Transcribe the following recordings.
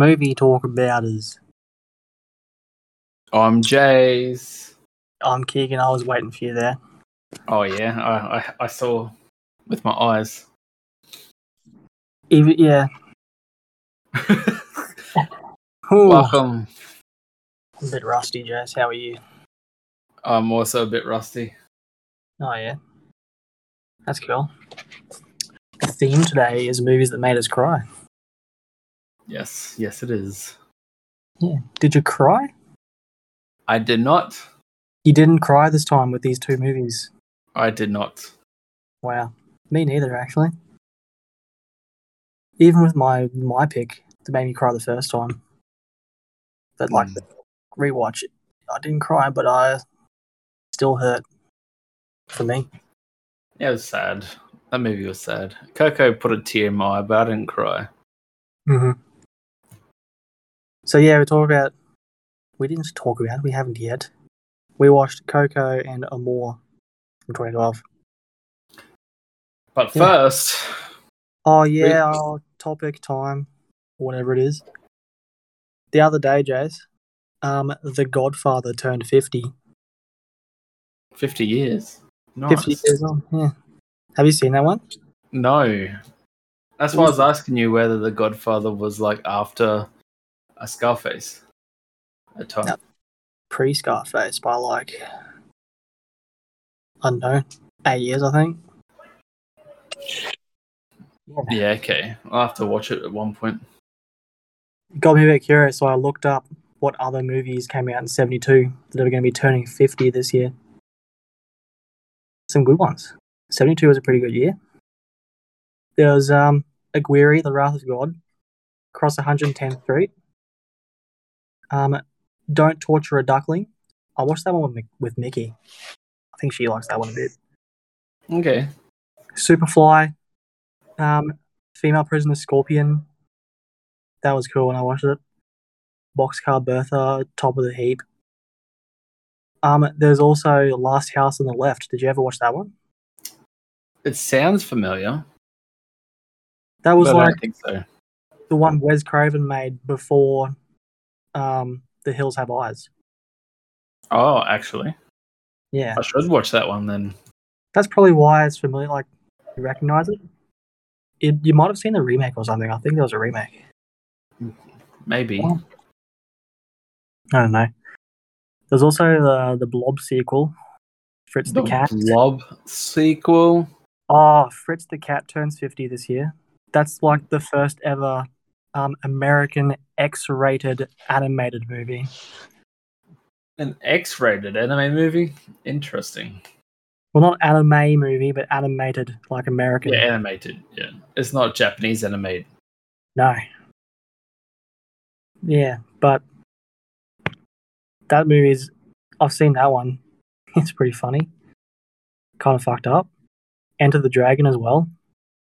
movie talk about is. I'm Jase. I'm Kegan. I was waiting for you there. Oh yeah, I, I I saw with my eyes. Even, yeah. Welcome. I'm a bit rusty, Jess. How are you? I'm also a bit rusty. Oh yeah, that's cool. The theme today is movies that made us cry. Yes, yes, it is. Yeah. Did you cry? I did not. You didn't cry this time with these two movies. I did not. Wow. Me neither, actually. Even with my my pick that made me cry the first time. But like Mm. the rewatch, I didn't cry, but I still hurt for me. Yeah, it was sad. That movie was sad. Coco put a tear in my eye, but I didn't cry. Mm-hmm. So yeah, we talk about. We didn't talk about. We haven't yet. We watched Coco and Amour from 2012. But Yeah. first, Oh yeah, our topic time, whatever it is. The other day, Jase, um, The Godfather turned 50. 50 years. Nice. 50 years on. Yeah. Have you seen that one? No. That's why I was asking you whether The Godfather was like after a Scarface. At time. No. Pre Scarface by like, I don't know, eight years, I think. Yeah, okay. I'll have to watch it at one point. got me a bit curious, so I looked up what other movies came out in 72 that are going to be turning 50 this year. Some good ones. 72 was a pretty good year. There was um, Aguirre, The Wrath of God, Cross 110th Street, um, Don't Torture a Duckling. I watched that one with, with Mickey. I think she likes that one a bit. Okay. Superfly, um, Female Prisoner Scorpion. That was cool when I watched it. Boxcar Bertha, Top of the Heap. Um, there's also Last House on the Left. Did you ever watch that one? It sounds familiar. That was like so. the one Wes Craven made before um, The Hills Have Eyes. Oh, actually. Yeah, I should watch that one then. that's probably why it's familiar. Like, you recognize it? it you might have seen the remake or something. I think there was a remake. Maybe. Oh. I don't know. There's also the the Blob sequel, Fritz the, The Cat. Blob sequel. Oh, Fritz the Cat turns 50 this year. That's like the first ever um, American X-rated animated movie. An X rated anime movie? Interesting. Well, not anime movie, but animated, like American. Yeah, animated. Yeah. It's not Japanese animated. No. Yeah, but that movie's. I've seen that one. It's pretty funny. Kind of fucked up. Enter the Dragon as well.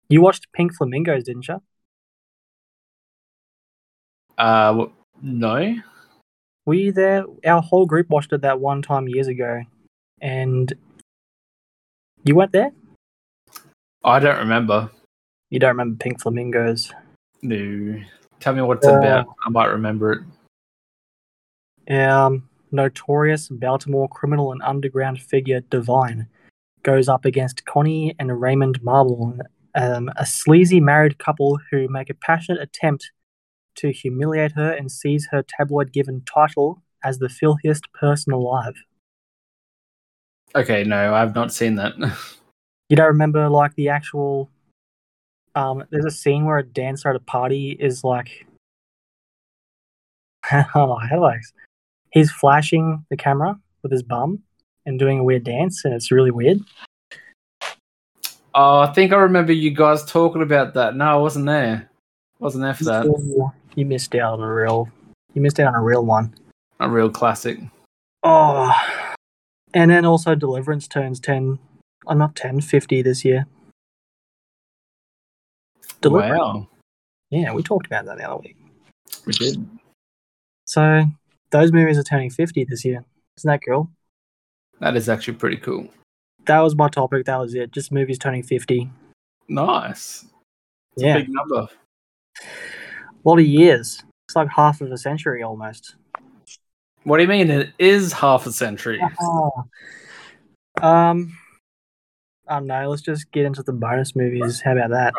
You watched Pink Flamingos, didn't you? Uh, no. Were you there? Our whole group watched it that one time years ago, and you weren't there. I don't remember. You don't remember Pink Flamingos? No. Tell me what it's Uh, about. I might remember it. Um, notorious Baltimore criminal and underground figure Divine goes up against Connie and Raymond Marble, um, a sleazy married couple who make a passionate attempt to humiliate her and seize her tabloid-given title as the filthiest person alive. Okay, no, I've not seen that. You don't remember like the actual? Um, there's a scene where a dancer at a party is like, oh, how do I? He's flashing the camera with his bum and doing a weird dance, and it's really weird. oh, I think I remember you guys talking about that. No, I wasn't there. Wasn't there for that. You missed out on a real. You missed out on a real one. A real classic. Oh, and then also Deliverance turns ten. Oh, not 10, 50 this year. Deliverance. Wow. Yeah, we talked about that the other week. We did. So those movies are turning fifty this year. Isn't that cool? That is actually pretty cool. That was my topic. That was it. Just movies turning 50. Nice. It's Yeah. a big number. Lot of years. It's like half of a century almost. What do you mean? It is half a century. Oh. Um, I don't know. Let's just get into the bonus movies. How about that?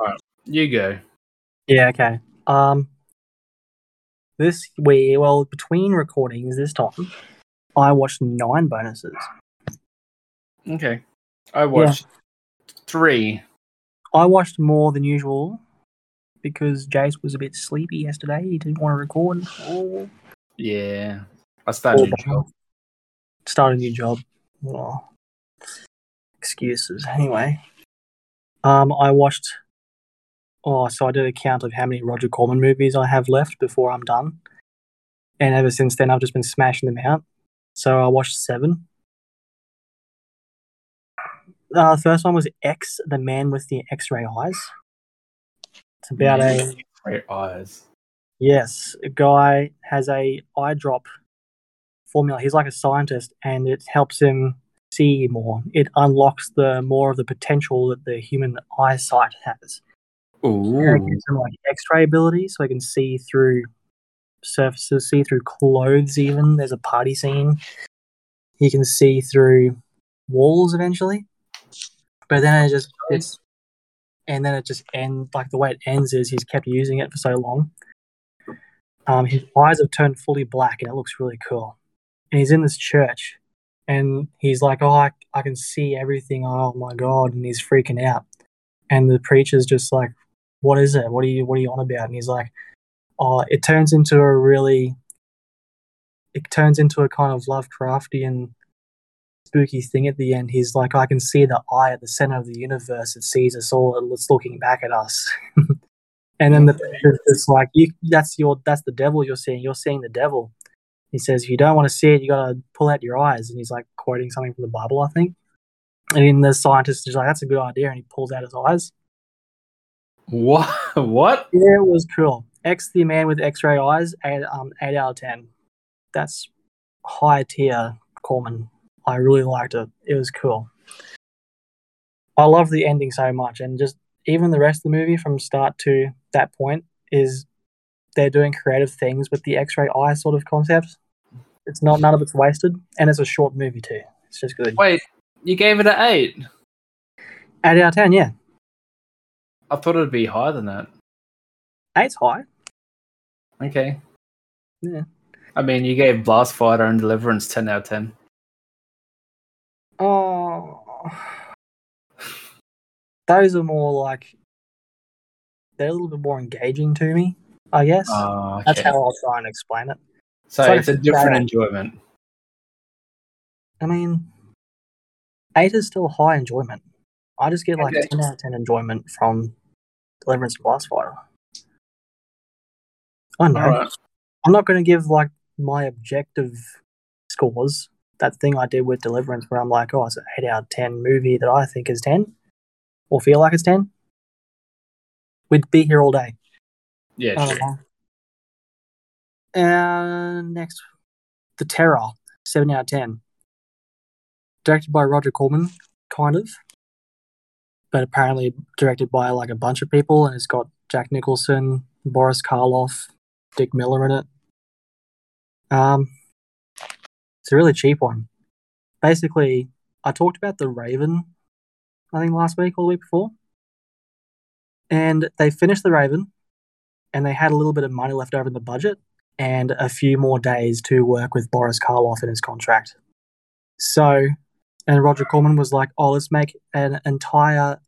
You go. Yeah. Okay. Um, this we well between recordings this time, I watched nine bonuses. Okay. I watched three. I watched more than usual because Jase was a bit sleepy yesterday. He didn't want to record. Oh, Yeah. I started a new job. start a new job. Oh, excuses. Anyway, um, I watched. Oh, so I did a count of how many Roger Corman movies I have left before I'm done, and ever since then I've just been smashing them out. So I watched seven. Uh, the first one was X, the man with the X-ray eyes. It's about a Great eyes. Yes, a guy has a eye drop formula. He's like a scientist, and it helps him see more. It unlocks the more of the potential that the human eyesight has. Ooh. It gives him like X-ray ability, so he can see through surfaces, see through clothes. Even there's a party scene. He can see through walls eventually, but then it just it's, and then it just ends like the way it ends is he's kept using it for so long. Um, his eyes have turned fully black, and it looks really cool. And he's in this church, and he's like, "Oh, I, I can see everything. Oh my god!" And he's freaking out. And the preacher's just like, "What is it? What are you What are you on about?" And he's like, "Oh, it turns into a really, it turns into a kind of Lovecraftian, spooky thing at the end. He's like, I can see the eye at the center of the universe. It sees us all. and It's looking back at us." and then the preacher's just like, "You, that's your, that's the devil you're seeing. You're seeing the devil." He says, if you don't want to see it, you got to pull out your eyes. And he's like quoting something from the Bible, I think. And then the scientist is like, that's a good idea. And he pulls out his eyes. What? What? Yeah, it was cool. X the man with X ray eyes, eight, um, 8 out of 10. That's high tier Corman. I really liked it. It was cool. I love the ending so much. And just even the rest of the movie from start to that point is they're doing creative things with the X ray eye sort of concept. It's not, none of it's wasted. And it's a short movie too. It's just good. Wait, you gave it an eight. 8 out of 10, yeah. I thought it'd be higher than that. Eight's high. Okay. Yeah. I mean, you gave Blast Fighter and Deliverance 10 out of 10. Oh, those are more like they're a little bit more engaging to me. I guess Oh, that's how I'll try and explain it. so it's like it's a different enjoyment. I mean, eight is still high enjoyment. I just get like Okay. ten out of ten enjoyment from Deliverance and Blast Fighter. I know. Alright. I'm not going to give like my objective scores. That thing I did with Deliverance, where I'm like, oh, it's an eight out of ten movie that I think is ten, or feel like it's ten. We'd be here all day. Yeah, I true. don't know. And next, The Terror, seven out of ten. Directed by Roger Corman, kind of, but apparently directed by like a bunch of people, and it's got Jack Nicholson, Boris Karloff, Dick Miller in it. Um, it's a really cheap one. Basically, I talked about The Raven, I think last week or the week before, and they finished The Raven, and they had a little bit of money left over in the budget and a few more days to work with Boris Karloff in his contract. So, and Roger Corman was like, "Oh, let's make an entire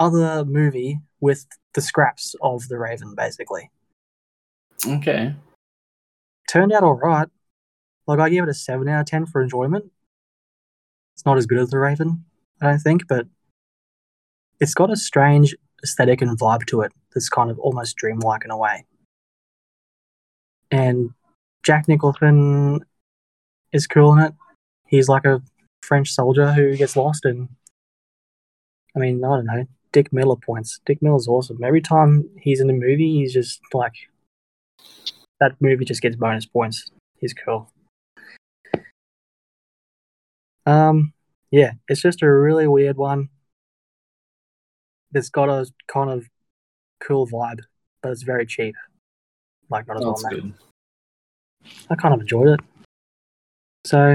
other movie with the scraps of the Raven, basically." Okay. Turned out all right. Like I gave it a seven out of ten for enjoyment. It's not as good as the Raven, I don't think, but it's got a strange aesthetic and vibe to it that's kind of almost dreamlike in a way. And Jack Nicholson is cool in it. He's like a French soldier who gets lost and I mean, I don't know. Dick Miller points. Dick Miller's awesome. Every time he's in a movie, he's just like that movie just gets bonus points. He's cool. Um, yeah, it's just a really weird one. It's got a kind of cool vibe, but it's very cheap. like not as That's well good. I kind of enjoyed it. So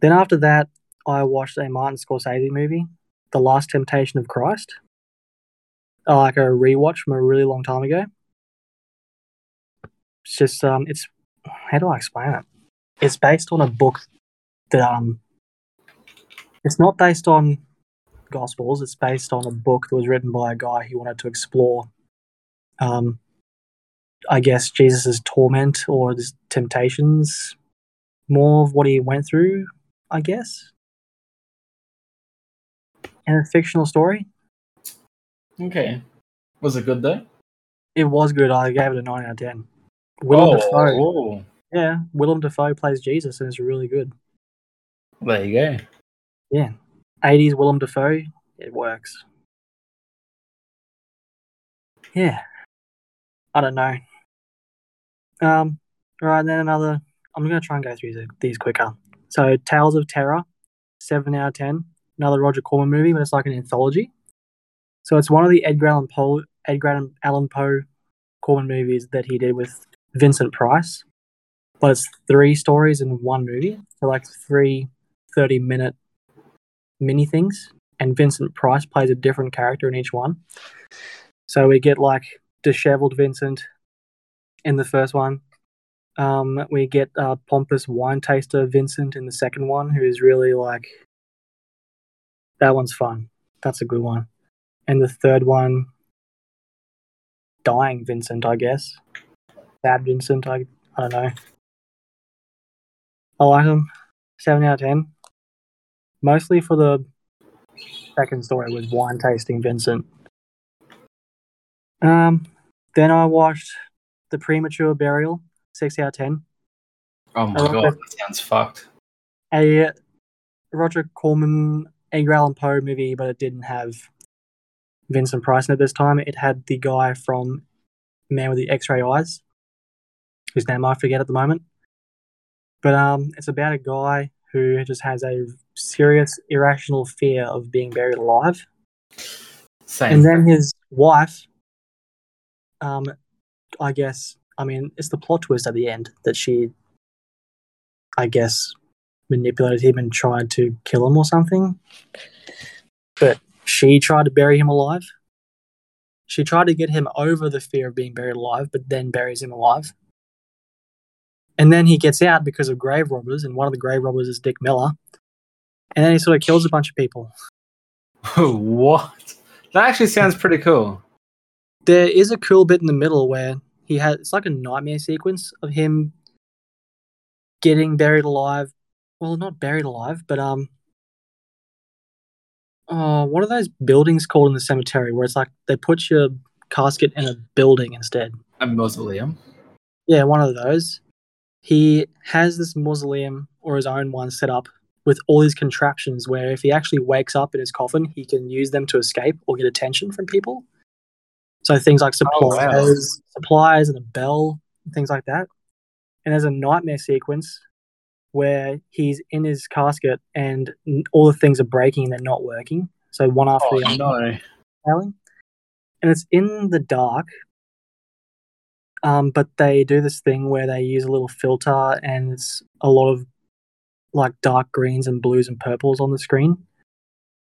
then after that, I watched a Martin Scorsese movie, The Last Temptation of Christ. Uh, like a rewatch from a really long time ago. It's just um, it's how do I explain it? It's based on a book that um, it's not based on gospels. It's based on a book that was written by a guy who wanted to explore um, I guess Jesus' torment or his temptations, more of what he went through, I guess. And a fictional story. Okay. Was it good though? It was good. I gave it a nine out of ten. Willem Dafoe, oh, yeah, Willem Dafoe plays Jesus, and it's really good. There you go. Yeah, eighties Willem Dafoe, it works. Yeah, I don't know. Um, right, then another. I'm gonna try and go through these quicker. So, Tales of Terror, seven out of ten. Another Roger Corman movie, but it's like an anthology. So it's one of the Edgar Allan Poe, Edgar Allan Poe Corman movies that he did with Vincent Price. But it's three stories in one movie, so like three 30 minute mini things, and Vincent Price plays a different character in each one. So we get like disheveled Vincent in the first one. Um, we get uh, pompous wine taster Vincent in the second one, who is really like that one's fun. That's a good one. And the third one, dying Vincent, I guess. Sad Vincent, I I don't know. I like them. Seven out of ten. Mostly for the second story was wine tasting Vincent. Um, then I watched the premature burial, six out of ten. Oh my god, that. that sounds fucked. A Roger Corman Edgar Allan Poe movie, but it didn't have Vincent Price in it this time. It had the guy from Man with the X-ray eyes, whose name I forget at the moment. But um, it's about a guy who just has a serious irrational fear of being buried alive. Same. And then his wife, um, I guess, I mean, it's the plot twist at the end that she, I guess, manipulated him and tried to kill him or something. But she tried to bury him alive. She tried to get him over the fear of being buried alive, but then buries him alive. And then he gets out because of grave robbers, and one of the grave robbers is Dick Miller. And then he sort of kills a bunch of people. what? That actually sounds pretty cool. there is a cool bit in the middle where he has it's like a nightmare sequence of him getting buried alive well not buried alive but um oh what are those buildings called in the cemetery where it's like they put your casket in a building instead A mausoleum. yeah one of those he has this mausoleum or his own one set up with all these contraptions where if he actually wakes up in his coffin he can use them to escape or get attention from people so things like Oh, wow. supplies supplies and a bell things like that and there's a nightmare sequence where he's in his casket and all the things are breaking and they're not working so one after Oh the other no. and it's in the dark. Um, but they do this thing where they use a little filter, and it's a lot of like dark greens and blues and purples on the screen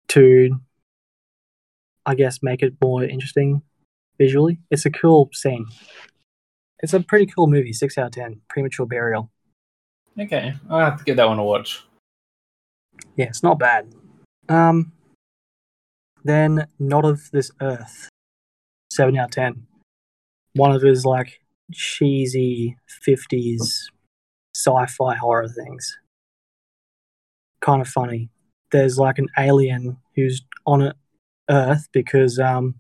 to, I guess, make it more interesting visually. It's a cool scene. It's a pretty cool movie. Six out of ten. Premature burial. Okay, I'll have to give that one a watch. Yeah, it's not bad. Um, then not of this earth. Seven out of ten. One of his like cheesy fifties sci-fi horror things. Kind of funny. There's like an alien who's on Earth because um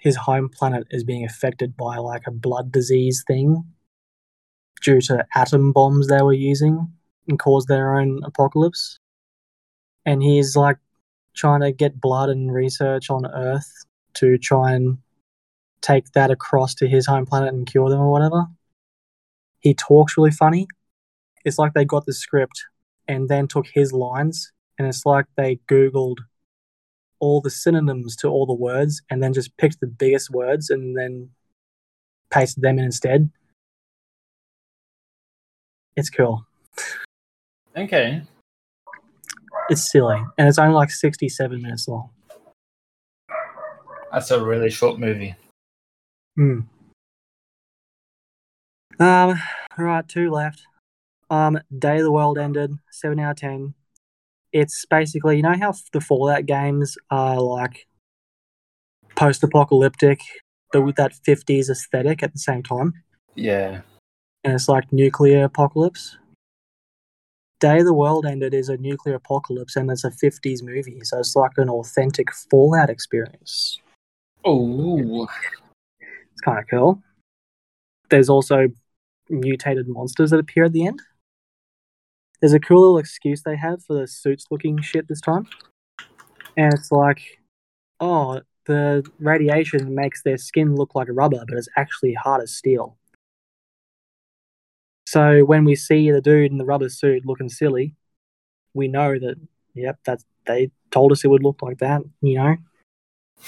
his home planet is being affected by like a blood disease thing due to atom bombs they were using and caused their own apocalypse. And he's like trying to get blood and research on Earth to try and take that across to his home planet and cure them or whatever. He talks really funny. It's like they got the script and then took his lines, and it's like they Googled all the synonyms to all the words and then just picked the biggest words and then pasted them in instead. It's cool. Okay. It's silly, and it's only like sixty-seven minutes long. That's a really short movie. Hmm. Um. All right, two left. Um. Day the World Ended. Seven out of ten. It's basically you know how the Fallout games are like post-apocalyptic, but with that fifties aesthetic at the same time, Yeah. and it's like nuclear apocalypse. Day the World Ended is a nuclear apocalypse, and it's a fifties movie, so it's like an authentic Fallout experience. Oh. It's kind of cool. There's also mutated monsters that appear at the end. There's a cool little excuse they have for the suits looking shit this time. And it's like, oh, the radiation makes their skin look like rubber, but it's actually hard as steel. So when we see the dude in the rubber suit looking silly, we know that, yep, that's they told us it would look like that, you know?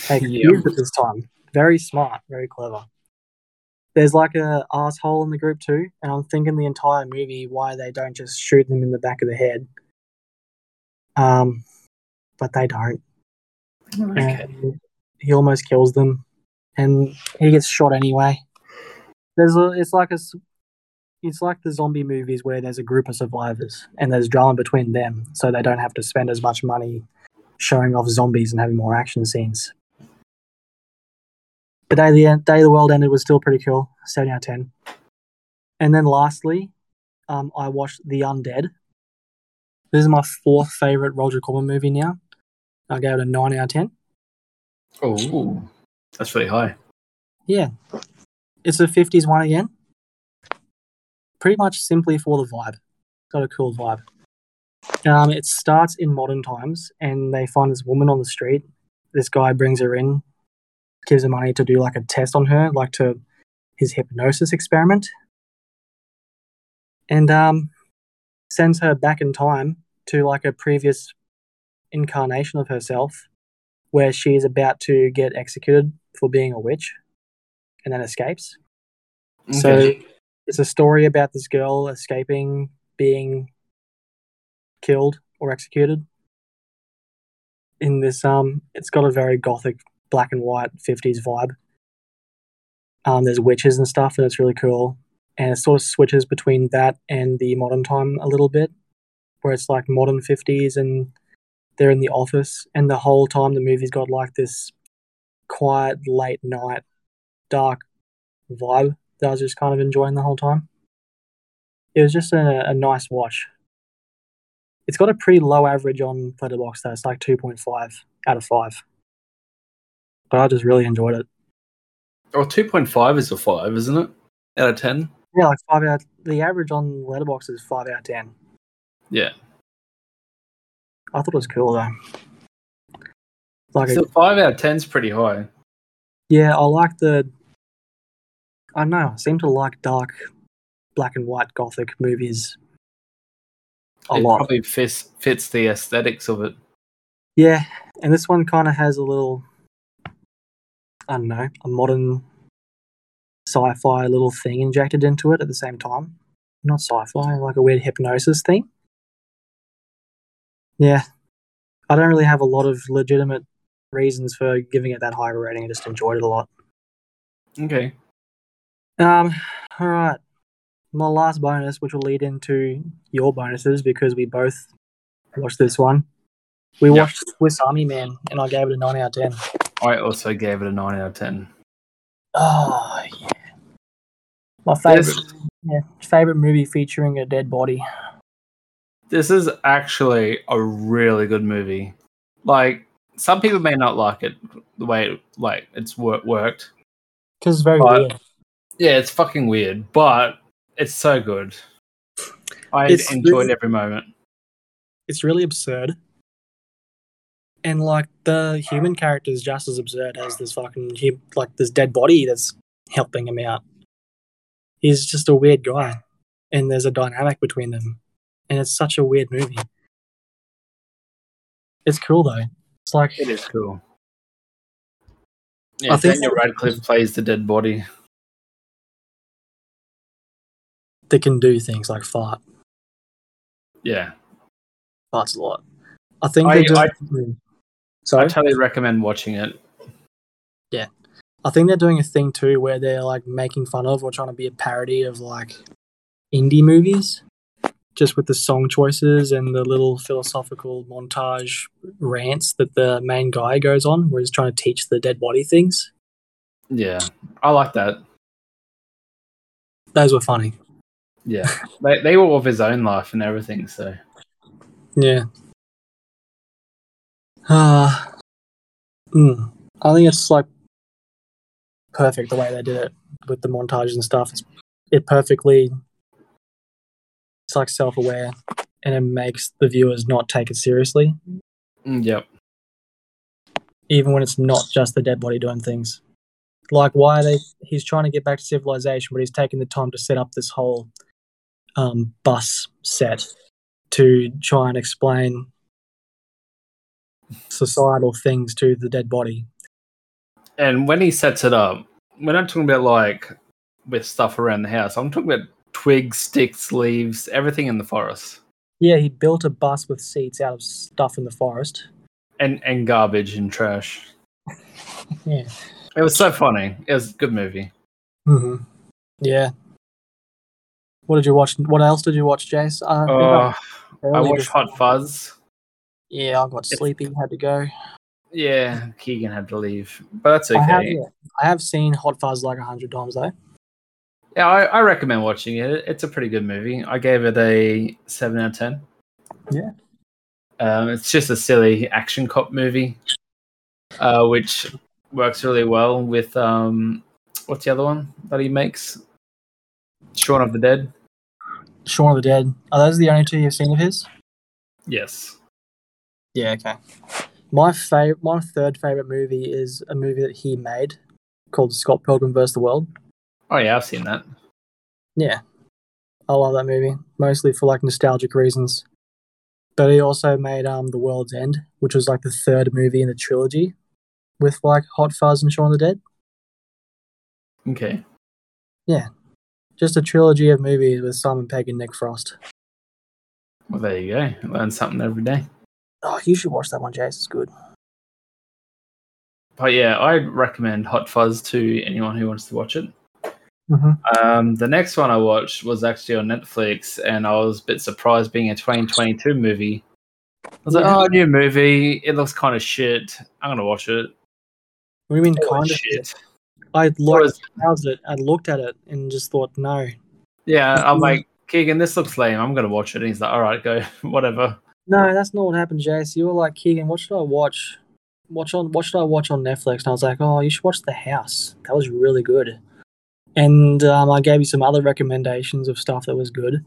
They Yeah. used it this time. Very smart, very clever. There's like a asshole in the group too, and I'm thinking the entire movie why they don't just shoot them in the back of the head. Um, but they don't. Okay. And he almost kills them, and he gets shot anyway. There's a, it's like a, s- it's like the zombie movies where there's a group of survivors and there's drama between them, so they don't have to spend as much money showing off zombies and having more action scenes. But day the end, day the world ended was still pretty cool, seven out of ten. And then lastly, um, I watched The Undead. This is my fourth favorite Roger Corman movie now. I gave it a nine out of ten. Oh. That's really high. Yeah. It's a 50s one again. Pretty much simply for the vibe. Got a cool vibe. Um, it starts in modern times, and they find this woman on the street. This guy brings her in, gives her money to do like a test on her, like to his hypnosis experiment, and um, sends her back in time to like a previous incarnation of herself, where she is about to get executed for being a witch and then escapes. So it's a story about this girl escaping being killed or executed. In this, um, it's got a very gothic, black and white '50s vibe. Um, there's witches and stuff, and it's really cool. And it sort of switches between that and the modern time a little bit, where it's like modern '50s and they're in the office, and the whole time the movie's got like this quiet, late night, dark vibe that I was just kind of enjoying the whole time. It was just a, a nice watch. It's got a pretty low average on Letterboxd though. It's like 2.5 out of 5. But I just really enjoyed it. Or 2.5 is a 5, isn't it? Out of 10? Yeah, like 5 out. The average on Letterboxd is 5 out of 10. Yeah. I thought it was cool though. Like, a, So 5 out of 10 is pretty high. yeah, I like the. I don't know. I seem to like dark, black and white gothic movies a it lot. probably fits, fits the aesthetics of it. Yeah, and this one kind of has a little, I don't know, a modern sci-fi little thing injected into it at the same time. Not sci-fi, like a weird hypnosis thing. Yeah, I don't really have a lot of legitimate reasons for giving it that high of a rating. I just enjoyed it a lot. Okay. Um, all right, my last bonus, which will lead into your bonuses because we both watched this one. We Yep. watched Swiss Army Man, and I gave it a nine out of ten. I also gave it a 9 out of 10. Oh yeah. My favorite This, yeah, favorite movie featuring a dead body. this is actually a really good movie. Like, some people may not like it the way it, like it's wor- worked. Because it's very But- weird. Yeah, it's fucking weird, but it's so good. I It's enjoyed really- every moment. It's really absurd. And like the human character is just as absurd as this fucking like this dead body that's helping him out. He's just a weird guy. And there's a dynamic between them. And it's such a weird movie. It's cool though. It's like It is cool. Yeah, I think- Daniel Radcliffe plays the dead body. that can do things like fart. Yeah, Farts a lot. I think I- they're doing. I totally recommend watching it. Yeah. I think they're doing a thing too where they're like making fun of or trying to be a parody of like indie movies, just with the song choices and the little philosophical montage rants that the main guy goes on, where he's trying to teach the dead body things. Yeah, I like that. Those were funny. Yeah, they they were of his own life and everything. So Yeah. Uh, mm, I think it's like perfect the way they did it with the montages and stuff. It's, it perfectly, it's like self aware and it makes the viewers not take it seriously, mm, yep, even when it's not just the dead body doing things. Like, why are they, he's trying to get back to civilization, but he's taking the time to set up this whole um, bus set to try and explain societal things to the dead body. and when he sets it up, we're not talking about like with stuff around the house. I'm talking about twigs, sticks, leaves, everything in the forest, Yeah, he built a bus with seats out of stuff in the forest. and and garbage and trash. Yeah. It was so funny. It was a good movie. hmm Yeah. What did you watch? What else did you watch, Jase? Uh, Uh, I watched Hot Fuzz. Yeah, I got sleepy, had to go. Yeah, Kegan had to leave, but that's I have, okay. yeah, I have seen Hot Fuzz like a hundred times though. Yeah, I, I recommend watching it. It's a pretty good movie. I gave it a seven out of ten. Yeah. Um, it's just a silly action cop movie, uh, which works really well with um, what's the other one that he makes? Shaun of the Dead. Shaun of the Dead. Are those the only two you've seen of his? Yes. Yeah, okay. My favorite, my third favorite movie is a movie that he made called Scott Pilgrim vs. the World. Oh yeah, I've seen that. Yeah, I love that movie mostly for like nostalgic reasons. But he also made um The World's End, which was like the third movie in the trilogy with like Hot Fuzz and Shaun of the Dead. Okay. Yeah, just a trilogy of movies with Simon Pegg and Nick Frost. Well, there you go. Learn something every day. Oh, you should watch that one, Jase. It's good. But yeah, I recommend Hot Fuzz to anyone who wants to watch it. Mm-hmm. Um, the next one I watched was actually on Netflix, and I was a bit surprised being a 2022 movie. I was like, Yeah. oh, new movie. It looks kind of shit. I'm gonna watch it. What do you mean, Oh, kind of? shit. I looked, it, I looked at it, and just thought, no, Yeah, I'm like Kegan. This looks lame. I'm gonna watch it. And he's like, all right, go, whatever. No, that's not what happened, Jase. You were like, Kegan, what should I watch? Watch on, what should I watch on Netflix? And I was like, oh, you should watch The House. That was really good. And um, I gave you some other recommendations of stuff that was good.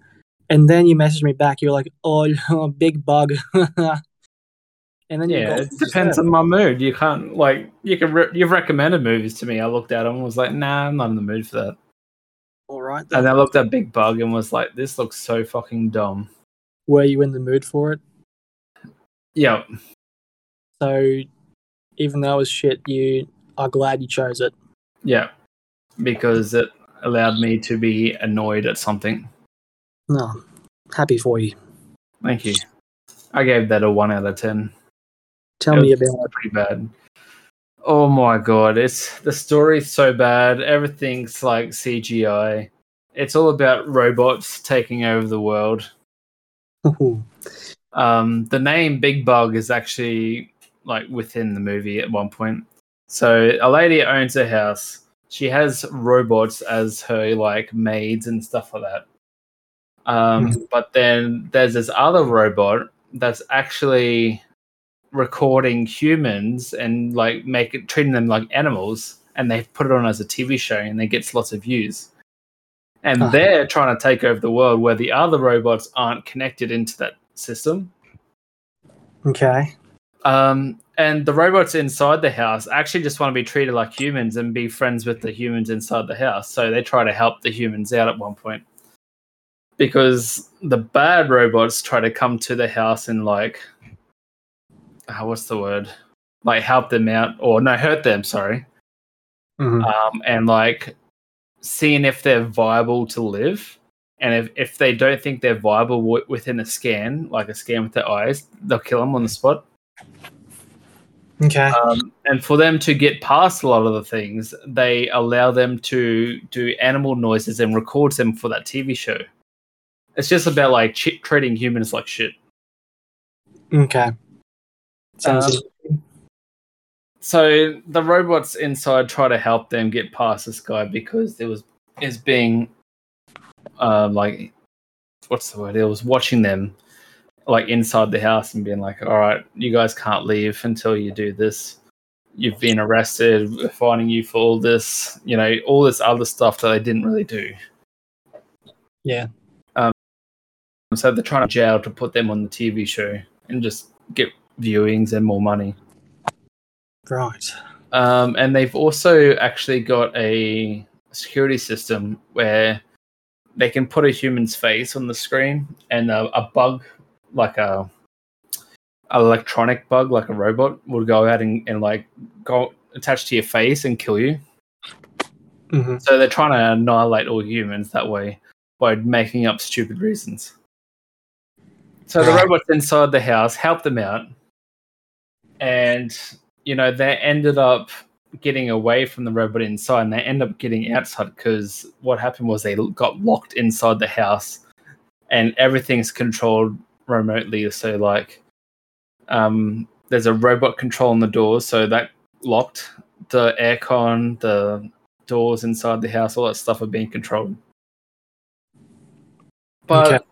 And then you messaged me back. You were like, oh, big bug. and then you Yeah, it depends on my mood. You can't like you can re- you've recommended movies to me. I looked at them and was like, nah, I'm not in the mood for that. All right. And Then. then I looked at Big Bug and was like, this looks so fucking dumb. Were you in the mood for it? Yeah, So even though it was shit, you are glad you chose it. yeah, because it allowed me to be annoyed at something. No, happy for you. Thank you. I gave that a one out of ten. Tell It me about it. pretty bad. Oh my god, it's the story's so bad. Everything's like CGI. It's all about robots taking over the world. Um, the name Big Bug is actually like within the movie at one point. So a lady owns a house. She has robots as her like maids and stuff like that. Um, but then there's this other robot that's actually recording humans and like make it treating them like animals and they put it on as a TV show and it gets lots of views. And Ah. they're trying to take over the world where the other robots aren't connected into that system. okay. Um, and the robots inside the house actually just want to be treated like humans and be friends with the humans inside the house. So they try to help the humans out at one point. Because the bad robots try to come to the house and like uh, what's the word? Like help them out or no, hurt them, sorry. Mhm. Um, and like seeing if they're viable to live. And if, if they don't think they're viable w- within a scan, like a scan with their eyes, they'll kill them on the spot. Okay. Um, and for them to get past a lot of the things, they allow them to do animal noises and records them for that TV show. It's just about like ch- treating humans like shit. okay. Sounds um. So the robots inside try to help them get past this guy because there was is being um like what's the word? It was watching them like inside the house and being like, All right, you guys can't leave until you do this. You've been arrested, we're finding you for all this, you know, all this other stuff that they didn't really do. Yeah. Um, so they're trying to jail to put them on the TV show and just get viewings and more money. Right. Um, and they've also actually got a security system where they can put a human's face on the screen and a, a bug, like a an electronic bug, like a robot, will go out and, and like go attach to your face and kill you. hmm So they're trying to annihilate all humans that way by making up stupid reasons. So the robots inside the house help them out, and you know they ended up getting away from the robot inside, and they end up getting outside because what happened was they got locked inside the house, and everything's controlled remotely. So like, um, there's a robot control on the doors, so that locked the aircon, the doors inside the house, all that stuff are being controlled. But Okay.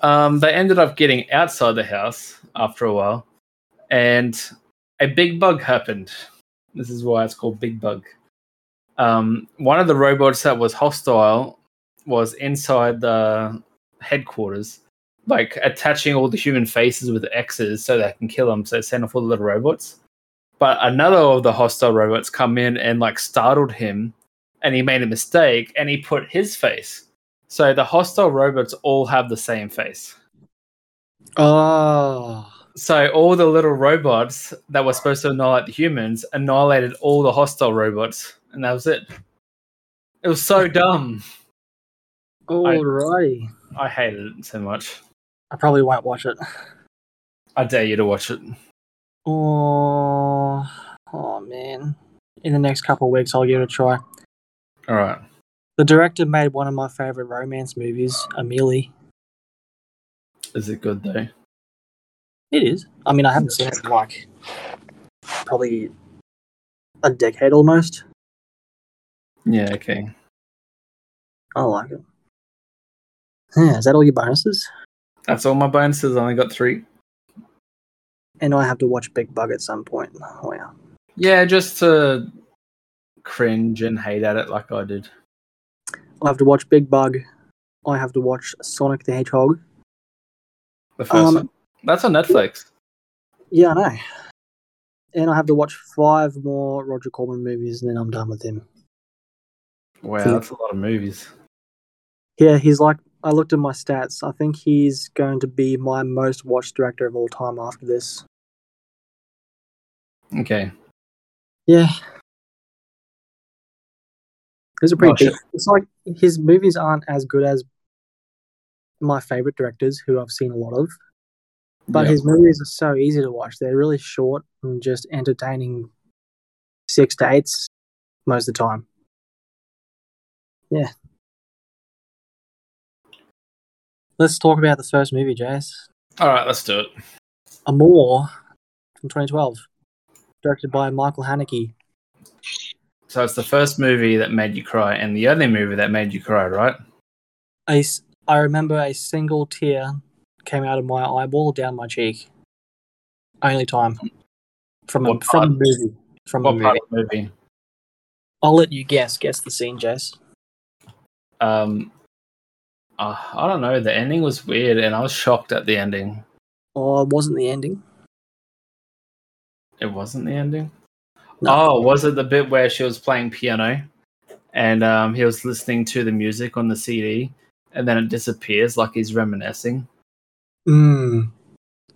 um, they ended up getting outside the house after a while, and a big bug happened. This is why it's called Big Bug. Um, one of the robots that was hostile was inside the headquarters, like attaching all the human faces with X's so they can kill them. So send off all the little robots. But another of the hostile robots come in and like startled him, and he made a mistake and he put his face. So the hostile robots all have the same face. Oh. So all the little robots that were supposed to annihilate the humans annihilated all the hostile robots, and that was it. It was so dumb. Alrighty. I hated it so much. I probably won't watch it. I dare you to watch it. Oh, oh man. In the next couple of weeks, I'll give it a try. All right. The director made one of my favorite romance movies, Amelie. Is it good though? It is. I mean, I haven't seen it in like probably a decade almost. Yeah. Okay. I like it. Yeah, is that all your bonuses? That's all my bonuses. I only got three. And I have to watch Big Bug at some point. Oh yeah. Yeah, just to cringe and hate at it like I did. I have to watch Big Bug. I have to watch Sonic the Hedgehog. The first Um, one. That's on Netflix. Yeah, I know. And I have to watch five more Roger Corman movies, and then I'm done with him. Wow, that's a lot of movies. Yeah, he's like. I looked at my stats. I think he's going to be my most watched director of all time after this. Okay. Yeah. These are pretty Oh. It's like his movies aren't as good as my favorite directors, who I've seen a lot of. But Yeah. his movies are so easy to watch. They're really short and just entertaining six to eights most of the time. Yeah. Let's talk about the first movie, Jase. All right, let's do it. Amour from 2012, directed by Michael Haneke. So it's the first movie that made you cry, and the only movie that made you cry, right? I, I remember a single tear came out of my eyeball down my cheek. Only time from a, What from a movie. From a movie. part of the movie? I'll let you guess. Guess the scene, Jess. Um, uh, I don't know. The ending was weird, and I was shocked at the ending. Oh, it wasn't the ending. It wasn't the ending. No. Oh, was it the bit where she was playing piano, and um, he was listening to the music on the CD, and then it disappears like he's reminiscing? Mm.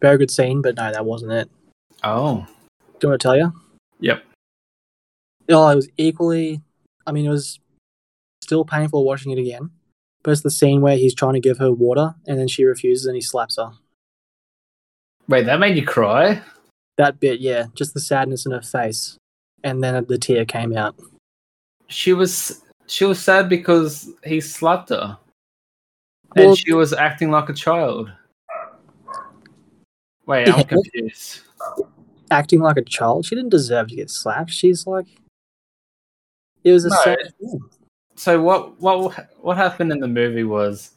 Very good scene, but no, that wasn't it. Oh, Do you want to tell you? yep. Oh, it was equally. I mean, it was still painful watching it again, but it's the scene where he's trying to give her water and then she refuses and he slaps her. Wait, that made you cry? That bit, yeah, just the sadness in her face, and then the tear came out. She was she was sad because he slapped her. Well- and she was acting like a child. Wait, I'm confused. Acting like a child, she didn't deserve to get slapped. She's like, it was a No. sad thing. So what what what happened in the movie was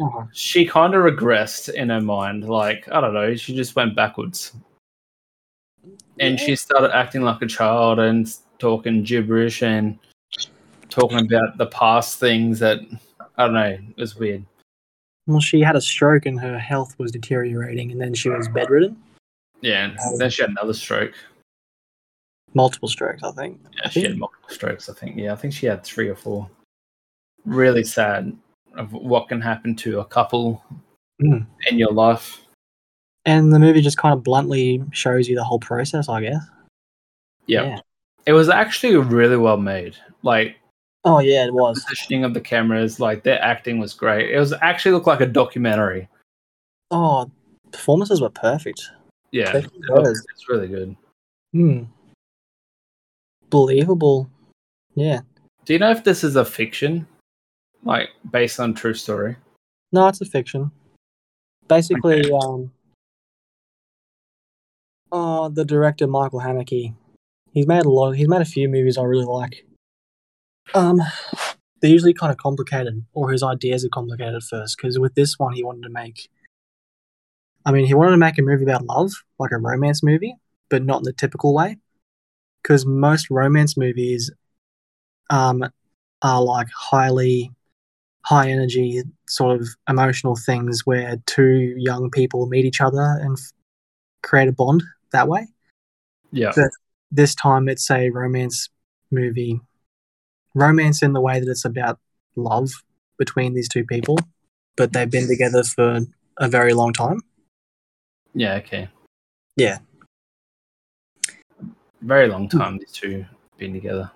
Oh, she kind of regressed in her mind. Like, I don't know, she just went backwards. And Yeah. she started acting like a child and talking gibberish and talking about the past things that, I don't know, it was weird. Well, she had a stroke and her health was deteriorating, and then she was bedridden. Yeah, and then she had another stroke. Multiple strokes, I think. Yeah, she had multiple strokes, I think. Yeah, I think she had three or four. Really sad of what can happen to a couple Mm. in your life. And the movie just kind of bluntly shows you the whole process, I guess. Yeah. It was actually really well made. Like, Oh yeah, it was. The positioning of the cameras, like their acting was great. It was actually looked like a documentary. Oh, performances were perfect. Yeah, It it was- was. it's really good. Hmm. Believable. Yeah. Do you know if this is a fiction, like based on true story? No, it's a fiction. Basically, Okay. um, oh, the director Michael Haneke, he's made a lot. He's made a few movies I really like. Um, they're usually kind of complicated, or his ideas are complicated at first. Because with this one, he wanted to make. I mean, he wanted to make a movie about love, like a romance movie, but not in the typical way. Because most romance movies, um, are like highly high energy sort of emotional things where two young people meet each other and f- create a bond that way. Yeah, But- This time it's a romance movie. Romance in the way that it's about love between these two people, but they've been together for a very long time. yeah, okay. Yeah. Very long time these two been together.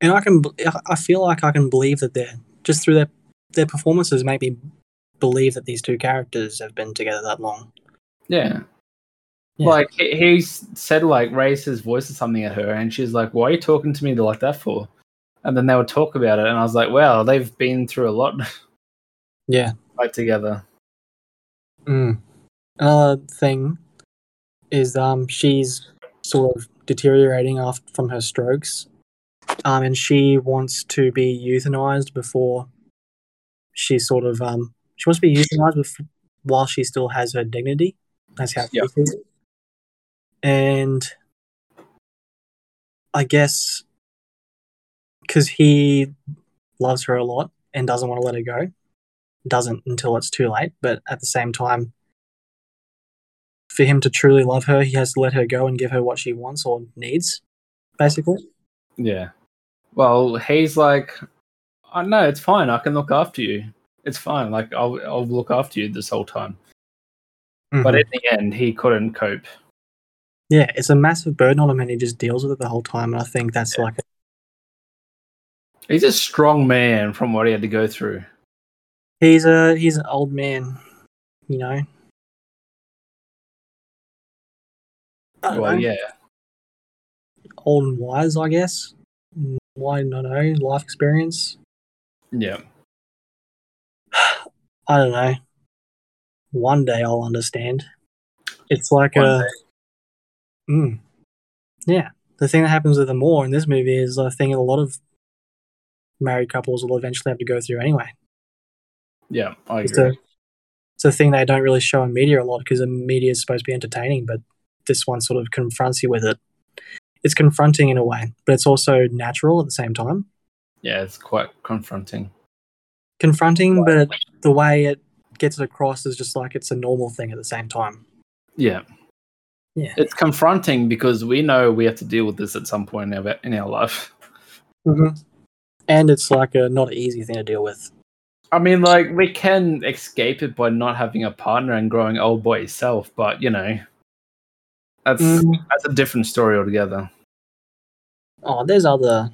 And I can I feel like I can believe that they're just through their their performances make me believe that these two characters have been together that long. Yeah. Yeah. Like he, he said, like raised his voice or something at her, and she's like, "Why are you talking to me like that for?" And then they would talk about it, and I was like, "Wow, they've been through a lot, Yeah. like together." Mm. Another thing is um she's sort of deteriorating after from her strokes, um, and she wants to be euthanized before she sort of um she wants to be euthanized bef- while she still has her dignity. That's how she Yeah. And I guess because he loves her a lot and doesn't want to let her go, doesn't until it's too late. But at the same time, for him to truly love her, he has to let her go and give her what she wants or needs, basically. Yeah. Well, he's like, "I know it's fine. I can look after you. It's fine. Like I'll I'll look after you this whole time." But Mhm. in the end, he couldn't cope. yeah, it's a massive burden on him, and he just deals with it the whole time. And I think that's Yeah. like, a, He's a strong man from what he had to go through. he's a he's an old man, you know. Well, know, yeah. old and wise, I guess. Why don't know, life experience. Yeah. I don't know. One day I'll understand. It's like One a. Mm. Yeah. The thing that happens with the more in this movie is thing that a lot of married couples will eventually have to go through anyway. Yeah, I It's agree. a, it's a thing they don't really show in media a lot because the media is supposed to be entertaining, but this one sort of confronts you with it. It's confronting in a way, but it's also natural at the same time. Yeah, it's quite confronting. Confronting, but the way it gets it across is just like it's a normal thing at the same time. Yeah. Yeah. It's confronting because we know we have to deal with this at some point in our, in our life. Mm-hmm. And it's like a not an easy thing to deal with. I mean, like, we can escape it by not having a partner and growing old by yourself, but, you know, that's, Mm. that's a different story altogether. Oh, there's other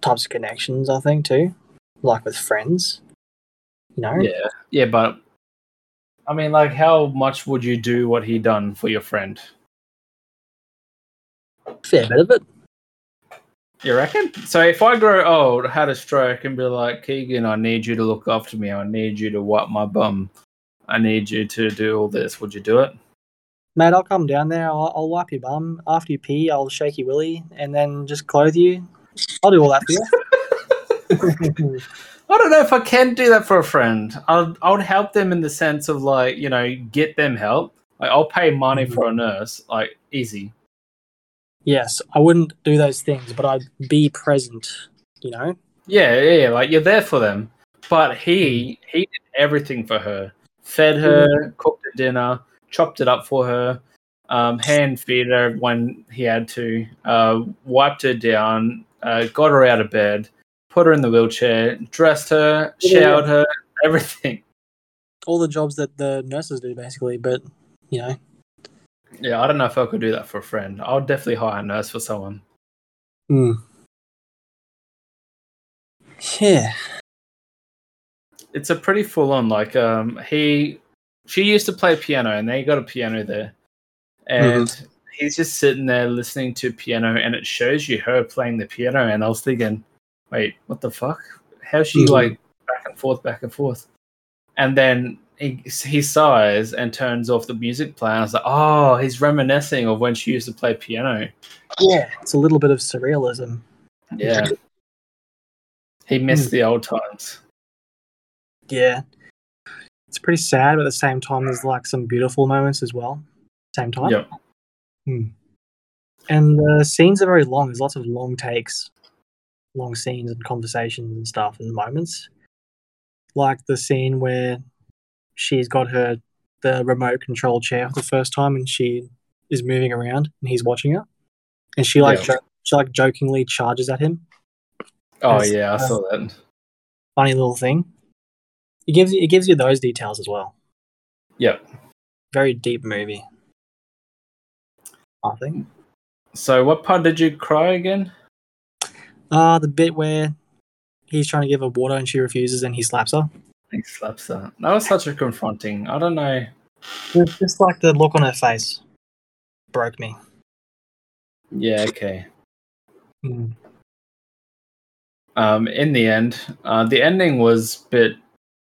types of connections, I think, too. like with friends. You know? Yeah, yeah, but I mean, like, how much would you do what he done for your friend? Fair bit of it. You reckon? So if I grow old, had a stroke, and be like, Kegan, I need you to look after me. I need you to wipe my bum. I need you to do all this. Would you do it? Mate, I'll come down there. I'll, I'll wipe your bum. After you pee, I'll shake your willy and then just clothe you. I'll do all that for you. I don't know if I can do that for a friend. I'll I would help them in the sense of like you know get them help. Like I'll pay money Mhm. for a nurse, like easy. Yes, I wouldn't do those things, but I'd be present. You know? Yeah, yeah, yeah, like you're there for them. But he he did everything for her. Fed her, cooked her dinner, chopped it up for her, um, hand fed her when he had to, uh, wiped her down, uh, got her out of bed, put her in the wheelchair, dressed her, Yeah. showered her, everything. All the jobs that the nurses do, basically. But you know, Yeah, I don't know if I could do that for a friend. I would definitely hire a nurse for someone. Hmm. yeah, It's a pretty full on like um he she used to play piano and they got a piano there. And he's just sitting there listening to piano and it shows you her playing the piano and I was thinking, wait, what the fuck? How's she Mhm. like back and forth, back and forth? And then he, he sighs and turns off the music player. I was like, oh, he's reminiscing of when she used to play piano. yeah, it's a little bit of surrealism. Yeah. He missed hmm. the old times. Yeah, it's pretty sad, but at the same time, there's like some beautiful moments as well. Same time. Yep. Hmm. And the scenes are very long. There's lots of long takes, long scenes and conversations and stuff and moments. Like the scene where she's got her the remote control chair for the first time and she is moving around and he's watching her. And she like Yeah. jo- she like jokingly charges at him. Oh yeah, I uh, saw that. Funny little thing. It gives you it gives you those details as well. Yep. Very deep movie. I think. So what part did you cry again? Uh the bit where he's trying to give her water and she refuses and he slaps her. He slaps her. That was such a confronting. I don't know. It's just like the look on her face broke me. Yeah, okay. Um, in the end, uh, the ending was a bit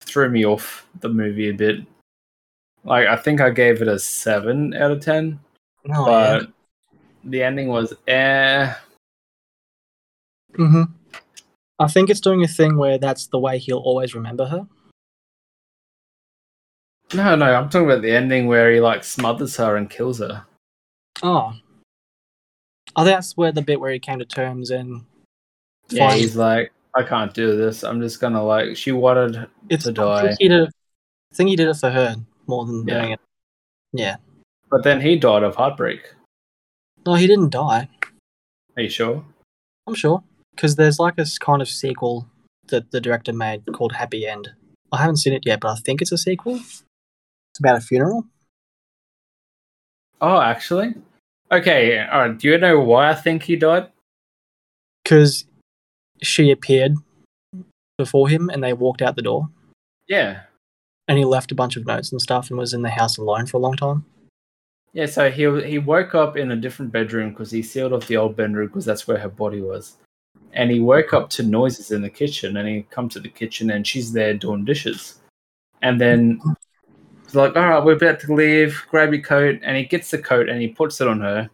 threw me off the movie a bit. Like I think I gave it a seven out of ten, Oh, yeah. but the ending was eh. hmm I think it's doing a thing where that's the way he'll always remember her. No, no, I'm talking about the ending where he like smothers her and kills her. Oh. I think that's where the bit where he came to terms and Yeah, finds- he's like, I can't do this. I'm just gonna like. She wanted it's, to I die. think, he did it, I think he did it for her more than Yeah. doing it. Yeah. But then he died of heartbreak. No, he didn't die. Are you sure? I'm sure. Because there's like a kind of sequel that the director made called Happy End. I haven't seen it yet, but I think it's a sequel. It's about a funeral. Oh, actually? Okay, alright. Do you know why I think he died? Because she appeared before him and they walked out the door. Yeah. And he left a bunch of notes and stuff and was in the house alone for a long time. Yeah, so he he woke up in a different bedroom because he sealed off the old bedroom because that's where her body was. And he woke up to noises in the kitchen and he come to the kitchen and she's there doing dishes. And then like, all right, we're about to leave, grab your coat. And he gets the coat and he puts it on her.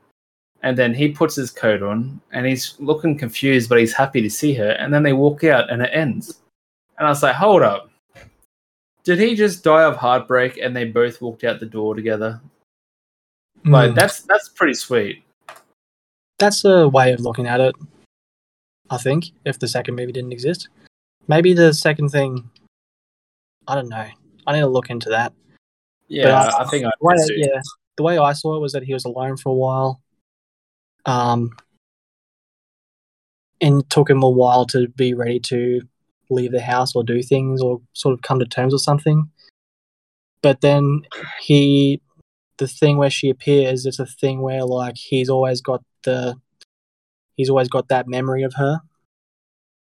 And then he puts his coat on and he's looking confused, but he's happy to see her. And then they walk out and it ends. And I was like, hold up. Did he just die of heartbreak and they both walked out the door together? Like Hmm. that's that's pretty sweet. That's a way of looking at it. I think if the second movie didn't exist, maybe the second thing. I don't know. I need to look into that. Yeah, I- I think I The way, yeah, the way I saw it was that he was alone for a while. Um, and it took him a while to be ready to leave the house or do things or sort of come to terms with something. But then he, the thing where she appears, it's a thing where like he's always got the, he's always got that memory of her,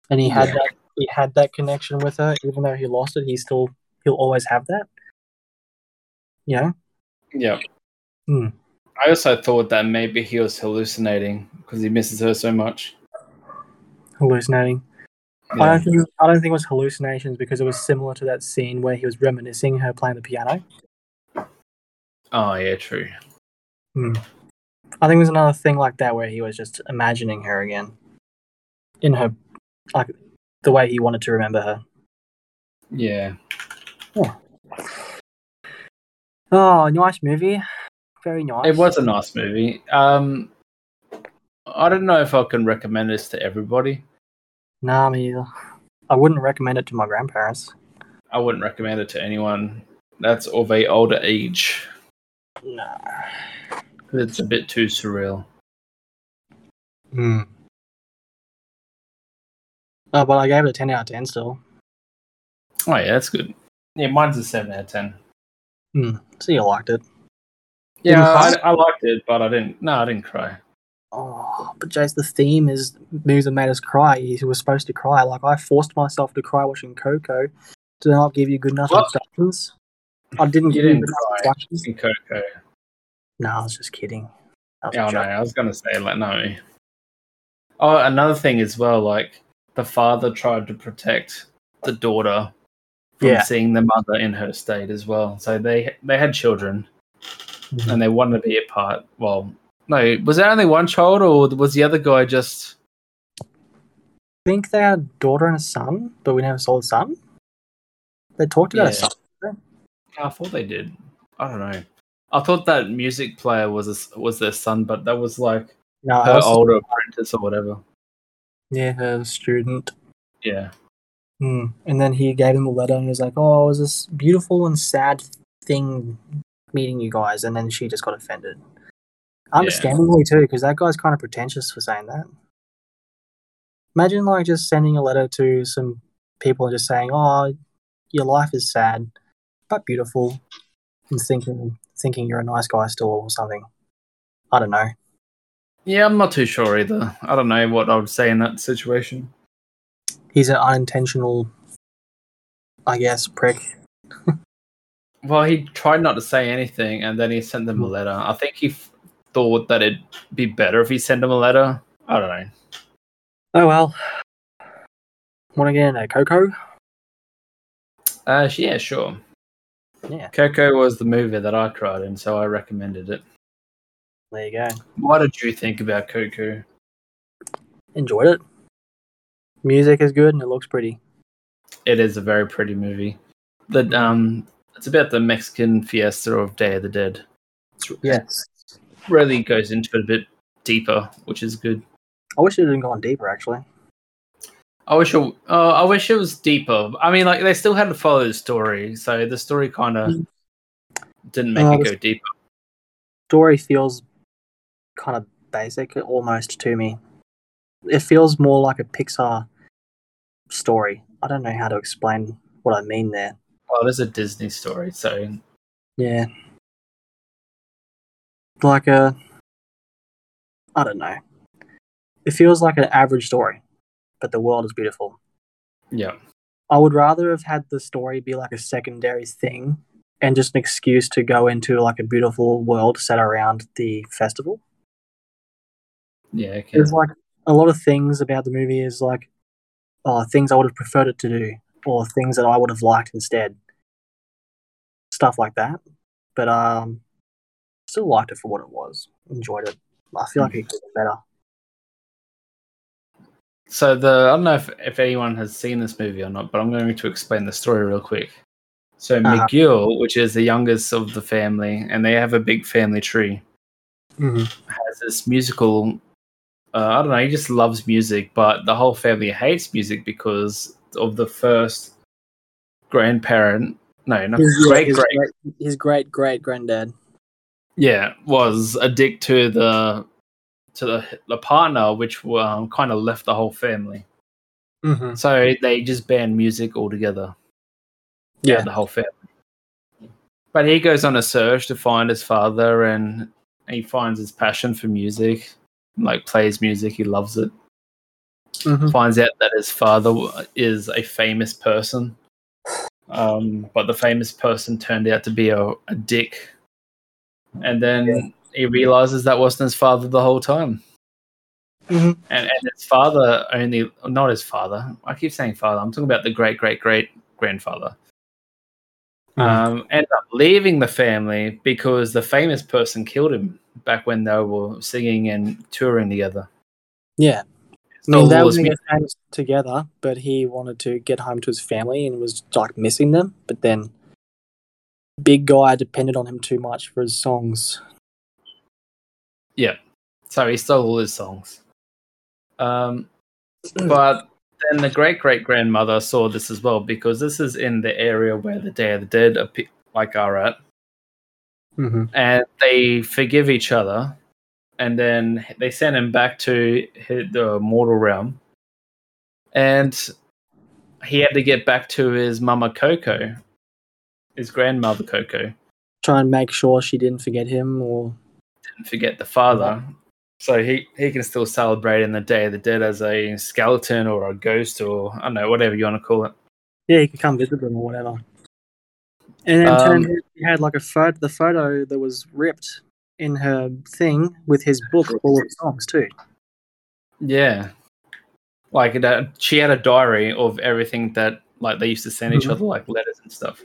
and he had Yeah. that he had that connection with her, even though he lost it. He still he'll always have that. Know. Yeah. Hmm. I also thought that maybe he was hallucinating because he misses her so much. hallucinating. I don't think I don't think it was hallucinations because it was similar to that scene where he was reminiscing her playing the piano. Oh yeah, true. I think it was another thing like that where he was just imagining her again, in her, like the way he wanted to remember her. Yeah. Oh, nice movie, very nice. It was a nice movie. Um, I don't know if I can recommend this to everybody. Nah, me either. I wouldn't recommend it to my grandparents. I wouldn't recommend it to anyone that's of a older age. Nah. It's a bit too surreal. Hmm. Oh, but I gave it a ten out of ten still. Oh yeah, that's good. Yeah, mine's a seven out of ten. Hmm. So you liked it. Yeah, I. I liked it, but I didn't. No, I didn't cry. Oh, but Jase, the theme is movies that made us cry. He was supposed to cry. Like I forced myself to cry watching Coco. Did I not give you good enough What? instructions? I didn't You give didn't you good enough instructions. In Coco. No, I was just kidding. Was Oh no. I was gonna say like no. Oh, another thing as well, like the father tried to protect the daughter from Yeah. seeing the mother in her state as well. So they they had children Mhm. and they wanted to be apart. Well, no, was there only one child or was the other guy just I think they had a daughter and a son, but we never saw the son. They talked about a Yeah. son. I thought they did. I don't know. I thought that music player was a was their son, but that was like No, her was- older apprentice or whatever. yeah, her student. Yeah. Hmm. And then he gave him a letter and he was like, "Oh, it was this beautiful and sad thing meeting you guys," and then she just got offended. Understandably too, because that guy's kind of pretentious for saying that. Imagine like just sending a letter to some people and just saying, "Oh, your life is sad, but beautiful," and thinking thinking you're a nice guy still or something. I don't know. Yeah, I'm not too sure either. I don't know what I would say in that situation. He's an unintentional, I guess, prick. Well, he tried not to say anything, and then he sent them a Hmm. letter. I think he f- thought that it'd be better if he sent them a letter. I don't know. Oh well. Want to get into Coco? Uh, sh- yeah, sure. Yeah. Coco was the movie that I cried in, so I recommended it. There you go. What did you think about Coco? Enjoyed it. Music is good and it looks pretty. It is a very pretty movie. The um, it's about the Mexican fiesta of Day of the Dead. It's, Yes. it really goes into it a bit deeper, which is good. I wish it had gone deeper actually. I wish it, uh, I wish it was deeper. I mean, like they still had to follow the story, so the story kind of Mm. didn't make Uh, it go deeper. Story feels kind of basic almost to me. It feels more like a Pixar story. I don't know how to explain what I mean there. Well, it is a Disney story, so Yeah. Like a I don't know. It feels like an average story, but the world is beautiful. yeah, I would rather have had the story be like a secondary thing and just an excuse to go into like a beautiful world set around the festival. yeah, okay. There's like a lot of things about the movie is like, oh, things I would have preferred it to do, or things that I would have liked instead. Stuff like that. But um, still liked it for what it was. Enjoyed it. I feel like it could be better. So the I don't know if, if anyone has seen this movie or not, but I'm going to explain the story real quick. So Uh-huh. Miguel, which is the youngest of the family, and they have a big family tree, Mm-hmm. has this musical. Uh, I don't know. He just loves music, but the whole family hates music because of the first grandparent. No, not His, great his, great. great, his great great granddad. Yeah, was addict to the to the the partner, which um, kind of left the whole family. Mm-hmm. So they just banned music altogether. Yeah. the whole family. But he goes on a search to find his father, and he finds his passion for music. Like plays music, he loves it. Mhm. finds out that his father is a famous person. Um, but the famous person turned out to be a, a dick. And then he realizes that wasn't his father the whole time. Mhm. And, and his father only, not his father. I keep saying father. I'm talking about the great great great grandfather. Um, ended up leaving the family because the famous person killed him back when they were singing and touring together. Yeah. I mean, they were going to music. get famous together, but he wanted to get home to his family and was like missing them. But then, big guy depended on him too much for his songs. Yeah, so he stole all his songs. Um, but then the great great grandmother saw this as well because this is in the area where the Day of the Dead like are at, hmm and they forgive each other, and then they send him back to the mortal realm, and he had to get back to his mama Coco, his grandmother Coco, Try and make sure she didn't forget him, or and forget the father. So he, he can still celebrate in the Day of the Dead as a skeleton or a ghost or I don't know, whatever you want to call it. yeah, he could come visit them or whatever. And then Um, turned out he had like a photo, the photo that was ripped in her thing with his book full of songs too. Yeah. Like uh, she had a diary of everything that like they used to send each Mhm. other like letters and stuff.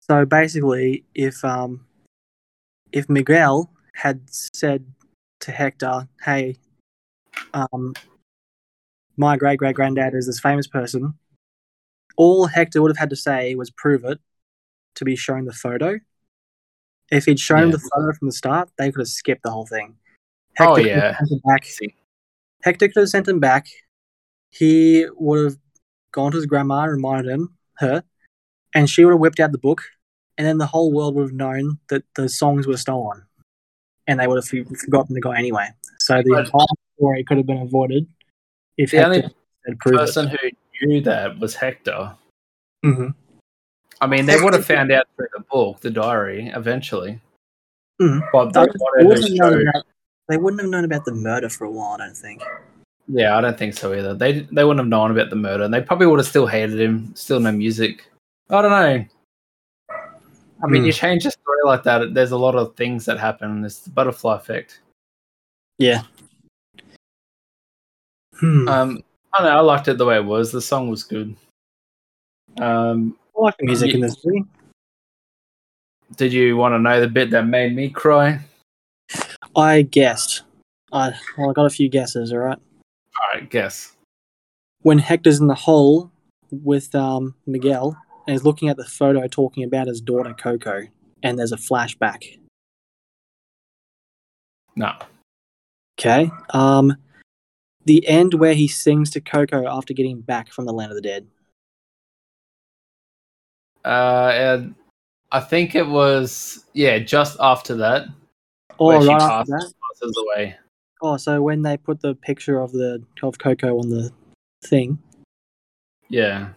So basically, if um, if Miguel had said to Hector, "Hey, um, my great great granddad is this famous person," all Hector would have had to say was prove it to be shown the photo. If he'd shown Yeah. the photo from the start, they could have skipped the whole thing. Oh, yeah. sent back. Hector could have sent him back. He would have gone to his grandma and reminded him, her, and she would have whipped out the book, and then the whole world would have known that the songs were stolen, and they would have forgotten the guy anyway. So the But- entire story could have been avoided if The Hector only had proved person who knew that was Hector. it. Hmm I mean, they would have found out through the book, the diary, eventually. Mhm. But They wouldn't, have known about, they wouldn't have known about the murder for a while, I don't think. Yeah, I don't think so either. They they wouldn't have known about the murder, and they probably would have still hated him. Still no music. I don't know. I mean, Hmm. you change a story like that. There's a lot of things that happen. It's the butterfly effect. Yeah. Hmm. Um, I don't know. I liked it the way it was. The song was good. Um, I like the music this movie. did you want to know the bit that made me cry? I guessed. I well, I got a few guesses. All right. All right, guess. When Hector's in the hole with um, Miguel and he's looking at the photo, talking about his daughter Coco, and there's a flashback. No. Okay. Um, the end where he sings to Coco after getting back from the land of the dead. Uh, and I think it was yeah, just after that, Oh, where she after passes, that. passes away. Oh, so when they put the picture of the of Coco on the thing. Yeah.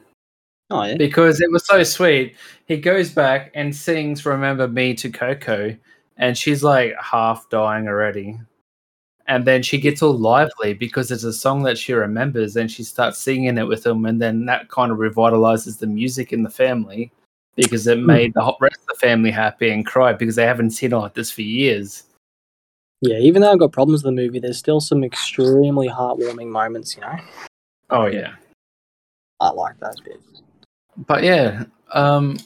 Oh yeah. because it was so sweet. He goes back and sings "Remember Me" to Coco, and she's like half dying already. And then she gets all lively because it's a song that she remembers, and she starts singing it with him, and then that kind of revitalizes the music in the family because it made the whole rest of the family happy and cry because they haven't seen it like this for years. Yeah. Even though I've got problems with the movie, there's still some extremely heartwarming moments. You know, Oh yeah, I like those bits. but yeah, um,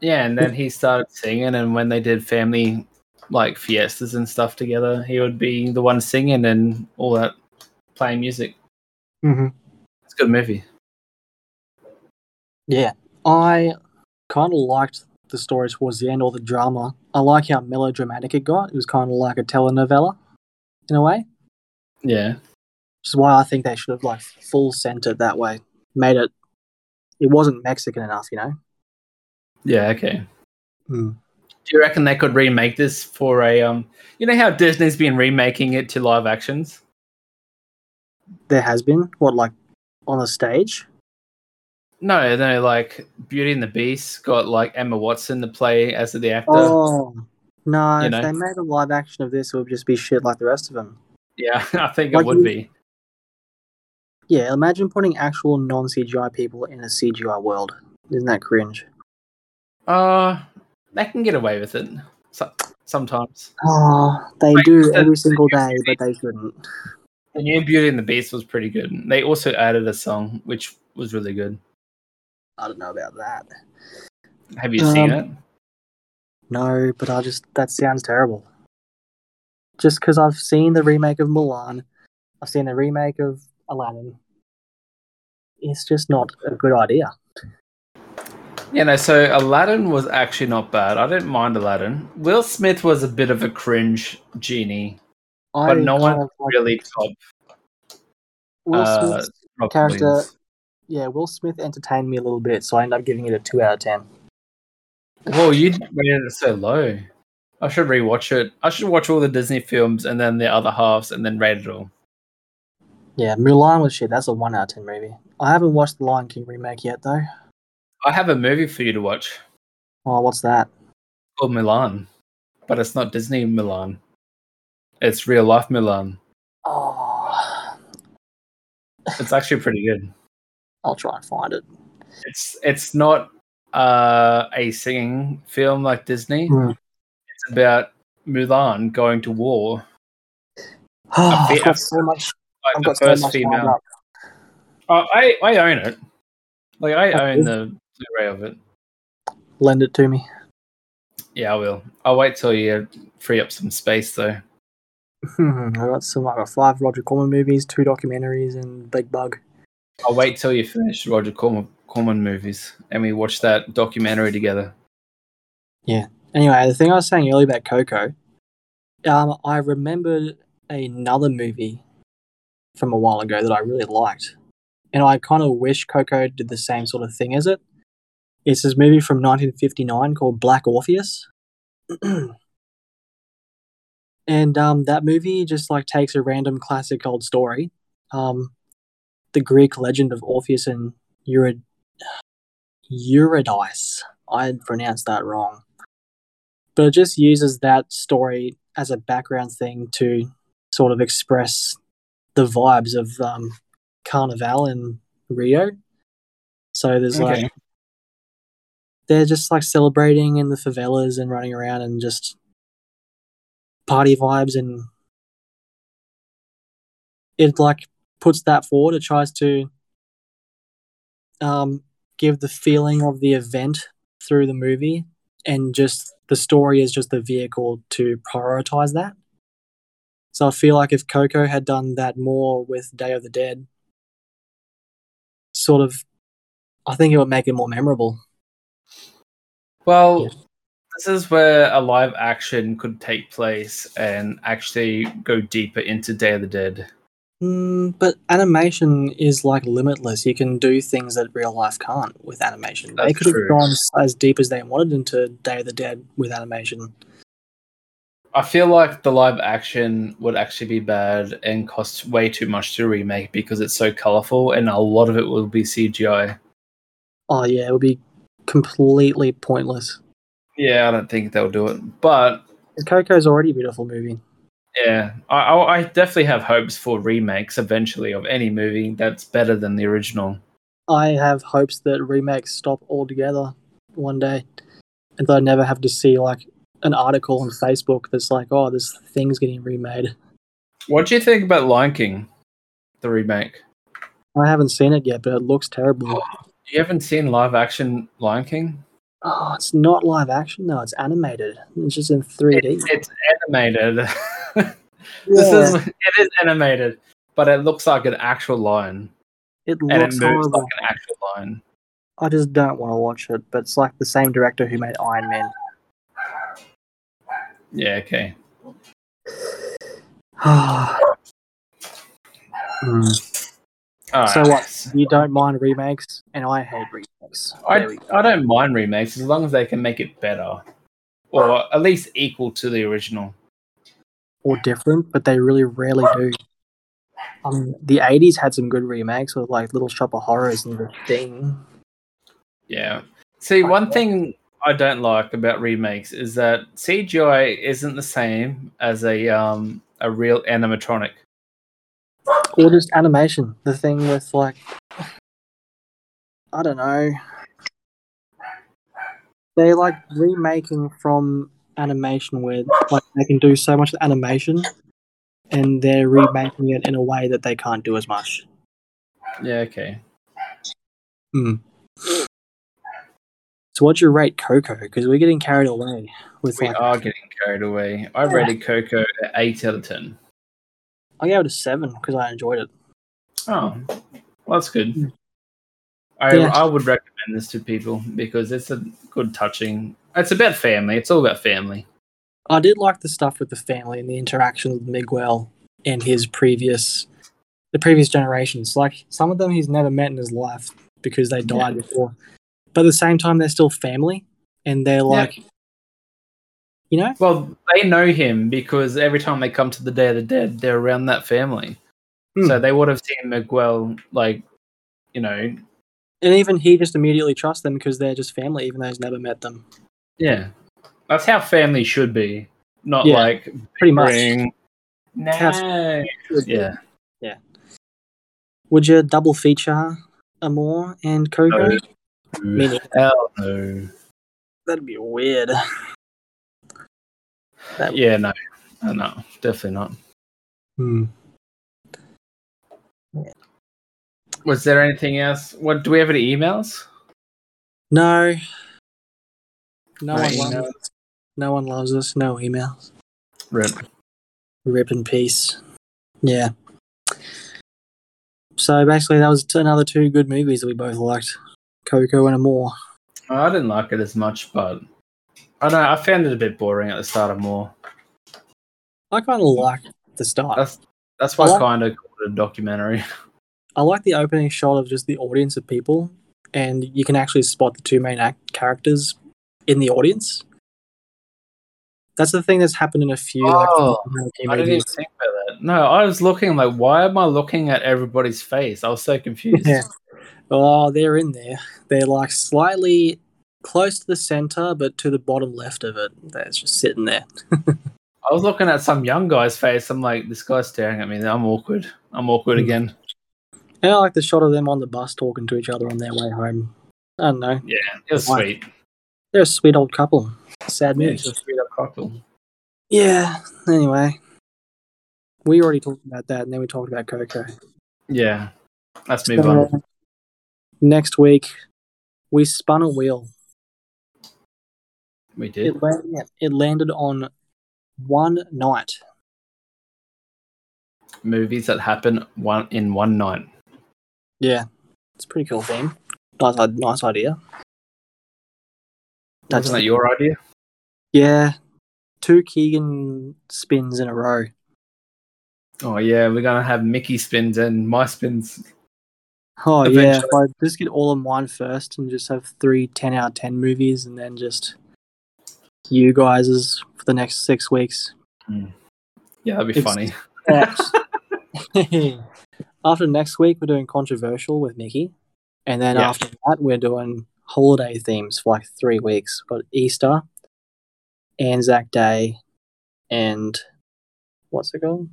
yeah, and then he started singing, and when they did family like fiestas and stuff together, he would be the one singing and all that, playing music. Mm-hmm. It's a good movie. Yeah, I kind of liked the story towards the end, or the drama. I like how melodramatic it got. It was kind of like a telenovela, in a way. Yeah, Which is why I think they should have like full centered that way. Made it. It wasn't Mexican enough, you know. yeah, okay. Mm. Do you reckon they could remake this for a um? You know how Disney's been remaking it to live actions? There has been what like on a stage. No, no, like Beauty and the Beast got like Emma Watson to play as the actor. Oh no! You if know? they made a live action of this, it would just be shit like the rest of them. Yeah, I think Like it would you- be. Yeah, imagine putting actual non CGI people in a CGI world. Isn't that cringe? Uh, they can get away with it so- sometimes. Oh, they Like, do the- every single the- day, but they shouldn't. The new Beauty and the Beast was pretty good. They also added a song which was really good. I don't know about that. Have you seen Um, it? No, but I just that sounds terrible. Just because I've seen the remake of Mulan, I've seen the remake of Aladdin. It's just not a good idea. Yeah, know, so Aladdin was actually not bad. I didn't mind Aladdin. Will Smith was a bit of a cringe genie, I but no one like really top Will uh, Smith's character. Williams. Yeah, Will Smith entertained me a little bit, so I ended up giving it a two out of ten. Whoa, you rated it so low. I should rewatch it. I should watch all the Disney films and then the other halves and then rate it all. Yeah, Mulan was shit. That's a one out of ten movie. I haven't watched the Lion King remake yet, though. I have a movie for you to watch Oh, what's that? called Milan, but it's not Disney Milan. It's real life Milan. Oh, It's actually pretty good. I'll try and find it. It's it's not uh, a singing film like Disney. Hmm. It's about Mulan going to war. Oh, I've got so much. Like I've the got so much female. Oh, I I own it. Like I Okay. own the Blu-ray of it. Lend it to me. Yeah, I will. I'll wait till you free up some space though. I got some. like five Roger Corman movies, two documentaries, and Big Bug. I'll wait till you finish Roger Corman, Corman movies and we watch that documentary together. Yeah. Anyway, the thing I was saying earlier about Coco, um, I remembered another movie from a while ago that I really liked, and I kind of wish Coco did the same sort of thing as it. It's this movie from 1959 called Black Orpheus, and um, that movie just like takes a random classic old story, um, the Greek legend of Orpheus and Eurid- Eurydice. I pronounced that wrong but it just uses that story as a background thing to sort of express the vibes of um, Carnival in Rio. So there's like Okay. They're just like celebrating in the favelas and running around and just party vibes and it like puts that forward. It tries to um, give the feeling of the event through the movie and just the story is just the vehicle to prioritize that. So I feel like if Coco had done that more with Day of the Dead, sort of, I think it would make it more memorable. Well, Yeah. this is where a live action could take place and actually go deeper into Day of the Dead. Mm, but animation is like limitless. You can do things that real life can't with animation. they That's could have gone as deep as they wanted into Day of the Dead with animation. I feel like the live action would actually be bad and cost way too much to remake because it's so colorful and a lot of it will be CGI. Oh yeah, it would be completely pointless. Yeah, I don't think they'll do it. But Coco's already a beautiful movie. yeah, I, I, I definitely have hopes for remakes eventually of any movie that's better than the original. I have hopes that remakes stop altogether one day, and that I never have to see like an article on Facebook that's like, "Oh, this thing's getting remade." What do you think about Lion King, the remake? I haven't seen it yet, but it looks terrible. Oh, You haven't seen live action Lion King? Oh, it's not live action though; it's animated. It's just in 3D. It's, it's animated. this is it is animated, but it looks like an actual lion, it and it looks moves horrible. like an actual lion. I just don't want to watch it. But it's like the same director who made Iron Man. Yeah, okay. Hmm. All So what? You don't mind remakes, and I hate remakes. I, There we go. I don't mind remakes as long as they can make it better, or at least equal to the original. or different, but they really rarely do. Um, the '80s had some good remakes with like Little Shop of Horrors and The Thing. Yeah. See, one thing I don't like about remakes is that CGI isn't the same as a um a real animatronic. Or just animation. The thing with like, I don't know. They're like remaking from animation where like they can do so much with animation, and they're remaking it in a way that they can't do as much. Yeah, okay. Hmm. So, what'd you rate Coco? Because we're getting carried away with We like are getting carried away. I Yeah. rated Coco at 8 out of 10. I gave it a seven because I enjoyed it. Oh, well, that's good. I, Yeah. I would recommend this to people because it's a good touching. It's about family. It's all about family. I did like the stuff with the family and the interaction with Miguel and his previous, the previous generations. Like some of them he's never met in his life because they died before, but at the same time they're still family and they're like, you know, Well, they know him because every time they come to the Day of the Dead, they're around that family. Hmm. So they would have seen Miguel, like, you know, and even he just immediately trusts them because they're just family, even though he's never met them. yeah. That's how family should be. Not Yeah, like Pretty much. bring. Have- No. Yeah. Would you double feature Amour and Coco? No. Meaning- Hell no. That'd be weird. That- Yeah, no. No, no, definitely not. Hmm. Was there anything else? What do we have any emails? No. No No one loves emails. us. No one loves us. No emails. Rip. Rip in peace. Yeah. So basically, that was another two good movies that we both liked Coco and Amour. I didn't like it as much, but I know. I found it a bit boring at the start of Amour. I kind of like the start. That's that's why I I kind of called it a documentary. I like the opening shot of just the audience of people, and you can actually spot the two main act- characters in the audience. That's the thing that's happened in a few. Oh, like, I didn't even think about that. No, I was looking like, why am I looking at everybody's face? I was so confused. Yeah. Oh, they're in there. They're like slightly close to the center, but to the bottom left of it. They're just sitting there. I was looking at some young guy's face. I'm like, this guy's staring at me. I'm awkward. I'm awkward again. And I like the shot of them on the bus talking to each other on their way home. I don't know. Yeah, it was sweet. They're a sweet old couple. Sad news. a sweet up couple. Yeah. Anyway, we already talked about that, and then we talked about Coco. Yeah, let's move on. Next week, we spun a wheel. We did. It, land, it landed on one night. Movies that happen one in one night. Yeah, it's a pretty cool theme. Nice, nice idea. That's Wasn't that your idea? yeah, two Kegan spins in a row. Oh yeah, we're gonna have Mickey spins and my spins. Oh yeah, if I just get all in one first and just have three 10 out of 10 movies and then just you guys' for the next six weeks. Hmm. Yeah, that'd be It's- funny. after next week, we're doing controversial with Mickey. And then Yeah. after that, we're doing holiday themes for like three weeks. We've got Easter, Anzac Day, and what's it called?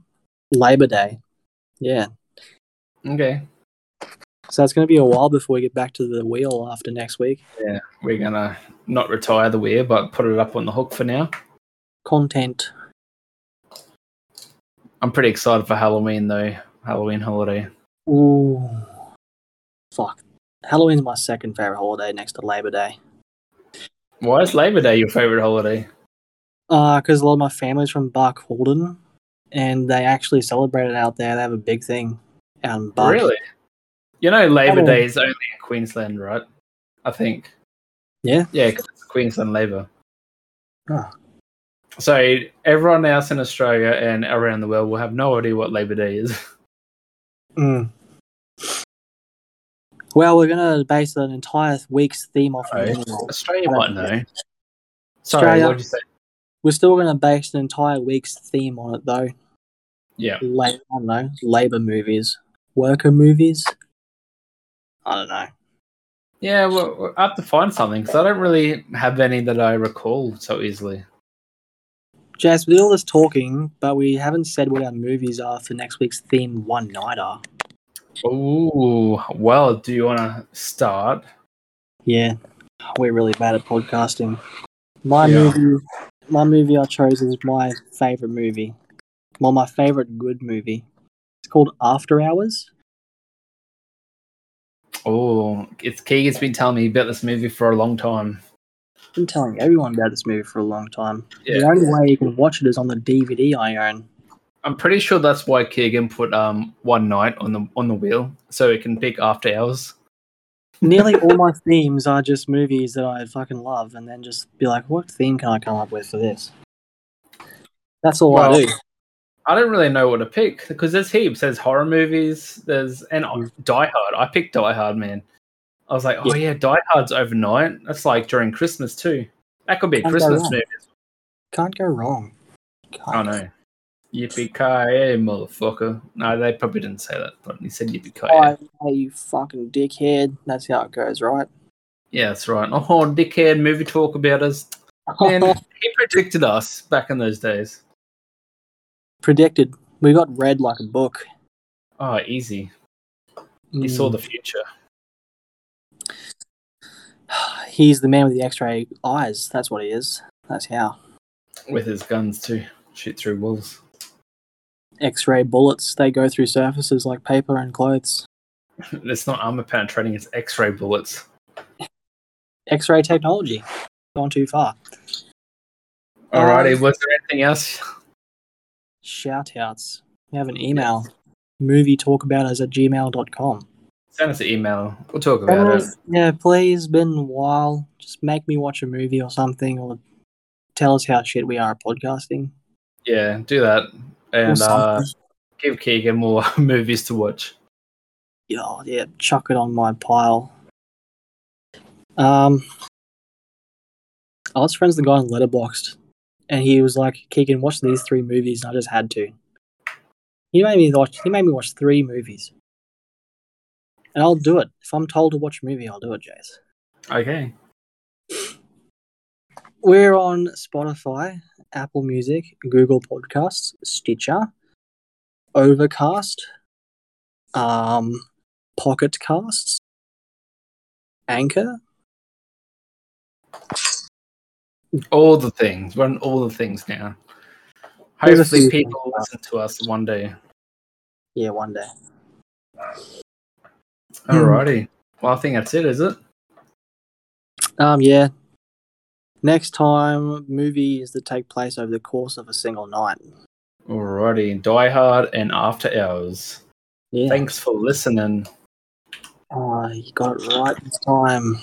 Labor Day. Yeah. Okay. So it's going to be a while before we get back to the wheel after next week. Yeah, we're gonna not retire the wheel, but put it up on the hook for now. Content. I'm pretty excited for Halloween though. Halloween holiday. Ooh. Fuck. Halloween's my second favorite holiday next to Labor Day. Why is Labor Day your favorite holiday? Uh, because a lot of my family's from Barcaldine, and they actually celebrate it out there. They have a big thing out in Buck. Really? You know, Labor Oh. Day is only in Queensland, right? I think. Yeah. Yeah, 'cause it's Queensland Labor. Oh. So everyone else in Australia and around the world will have no idea what Labor Day is. Mm. Well, we're gonna base an entire week's theme off of Right. Australia might know. know. Sorry, Australia. what did you say? We're still gonna base an entire week's theme on it, though. Yeah. La- I don't know, labor movies, worker movies. I don't know. Yeah, well, well, I have to find something because I don't really have any that I recall so easily. Jess, we did all this talking, but we haven't said what our movies are for next week's theme one nighter. Oh, well, do you want to start? Yeah, we're really bad at podcasting. My Yeah. movie, my movie I chose is my favorite movie. Well, my favorite good movie. It's called After Hours. Oh, it's Kegan's been telling me about this movie for a long time. I've been telling everyone about this movie for a long time. The only way you can watch it is on the DVD I own. I'm pretty sure that's why Kegan put um one night on the on the wheel so he can pick after hours. Nearly all my themes are just movies that I fucking love, and then just be like, what theme can I come up with for this? That's all Well, I do. I don't really know what to pick because there's heaps. There's horror movies. There's and Mm. Die Hard. I picked Die Hard, man. I was like, oh yeah, Die Hard's overnight. That's like during Christmas too. That could be a Can't go Christmas movie. Can't go wrong. Can't I know. Yippee ki motherfucker. No, they probably didn't say that, but he said yippee ki Oh, hey, you fucking dickhead. That's how it goes, right? Yeah, that's right. Oh, dickhead movie talk about us. Man, he predicted us back in those days. Predicted. We got read like a book. Oh, easy. He saw the future. Mm. He's the man with the X-ray eyes. That's what he is. That's how. with his guns too. Shoot through walls. X-ray bullets. They go through surfaces like paper and clothes. It's not armor penetrating, it's X ray bullets. X-ray technology. Gone too far. Alrighty, Um, was there anything else? Shout outs. We have an email. Movie talk about us at gmail.com. Send us an email. We'll talk about it. Yeah, please, been a while. Just make me watch a movie or something, or tell us how shit we are at podcasting. Yeah, do that. And uh, give Kegan more movies to watch. yeah, yeah, chuck it on my pile. Um, I was friends with the guy on Letterboxd, and he was like, "Kegan, watch these three movies," and I just had to. He made me watch. He made me watch three movies, and I'll do it if I'm told to watch a movie. I'll do it, Jase. Okay. We're on Spotify, Apple Music, Google Podcasts, Stitcher, Overcast, um, Pocket Casts, Anchor. All the things. We're on all the things now. Hopefully people things. listen to us one day. Yeah, one day. Alrighty. Well I think that's it, is it? Um, yeah. Next time, movies that take place over the course of a single night. Alrighty. Die Hard and After Hours. Yeah. Thanks for listening. Oh, you got it right this time.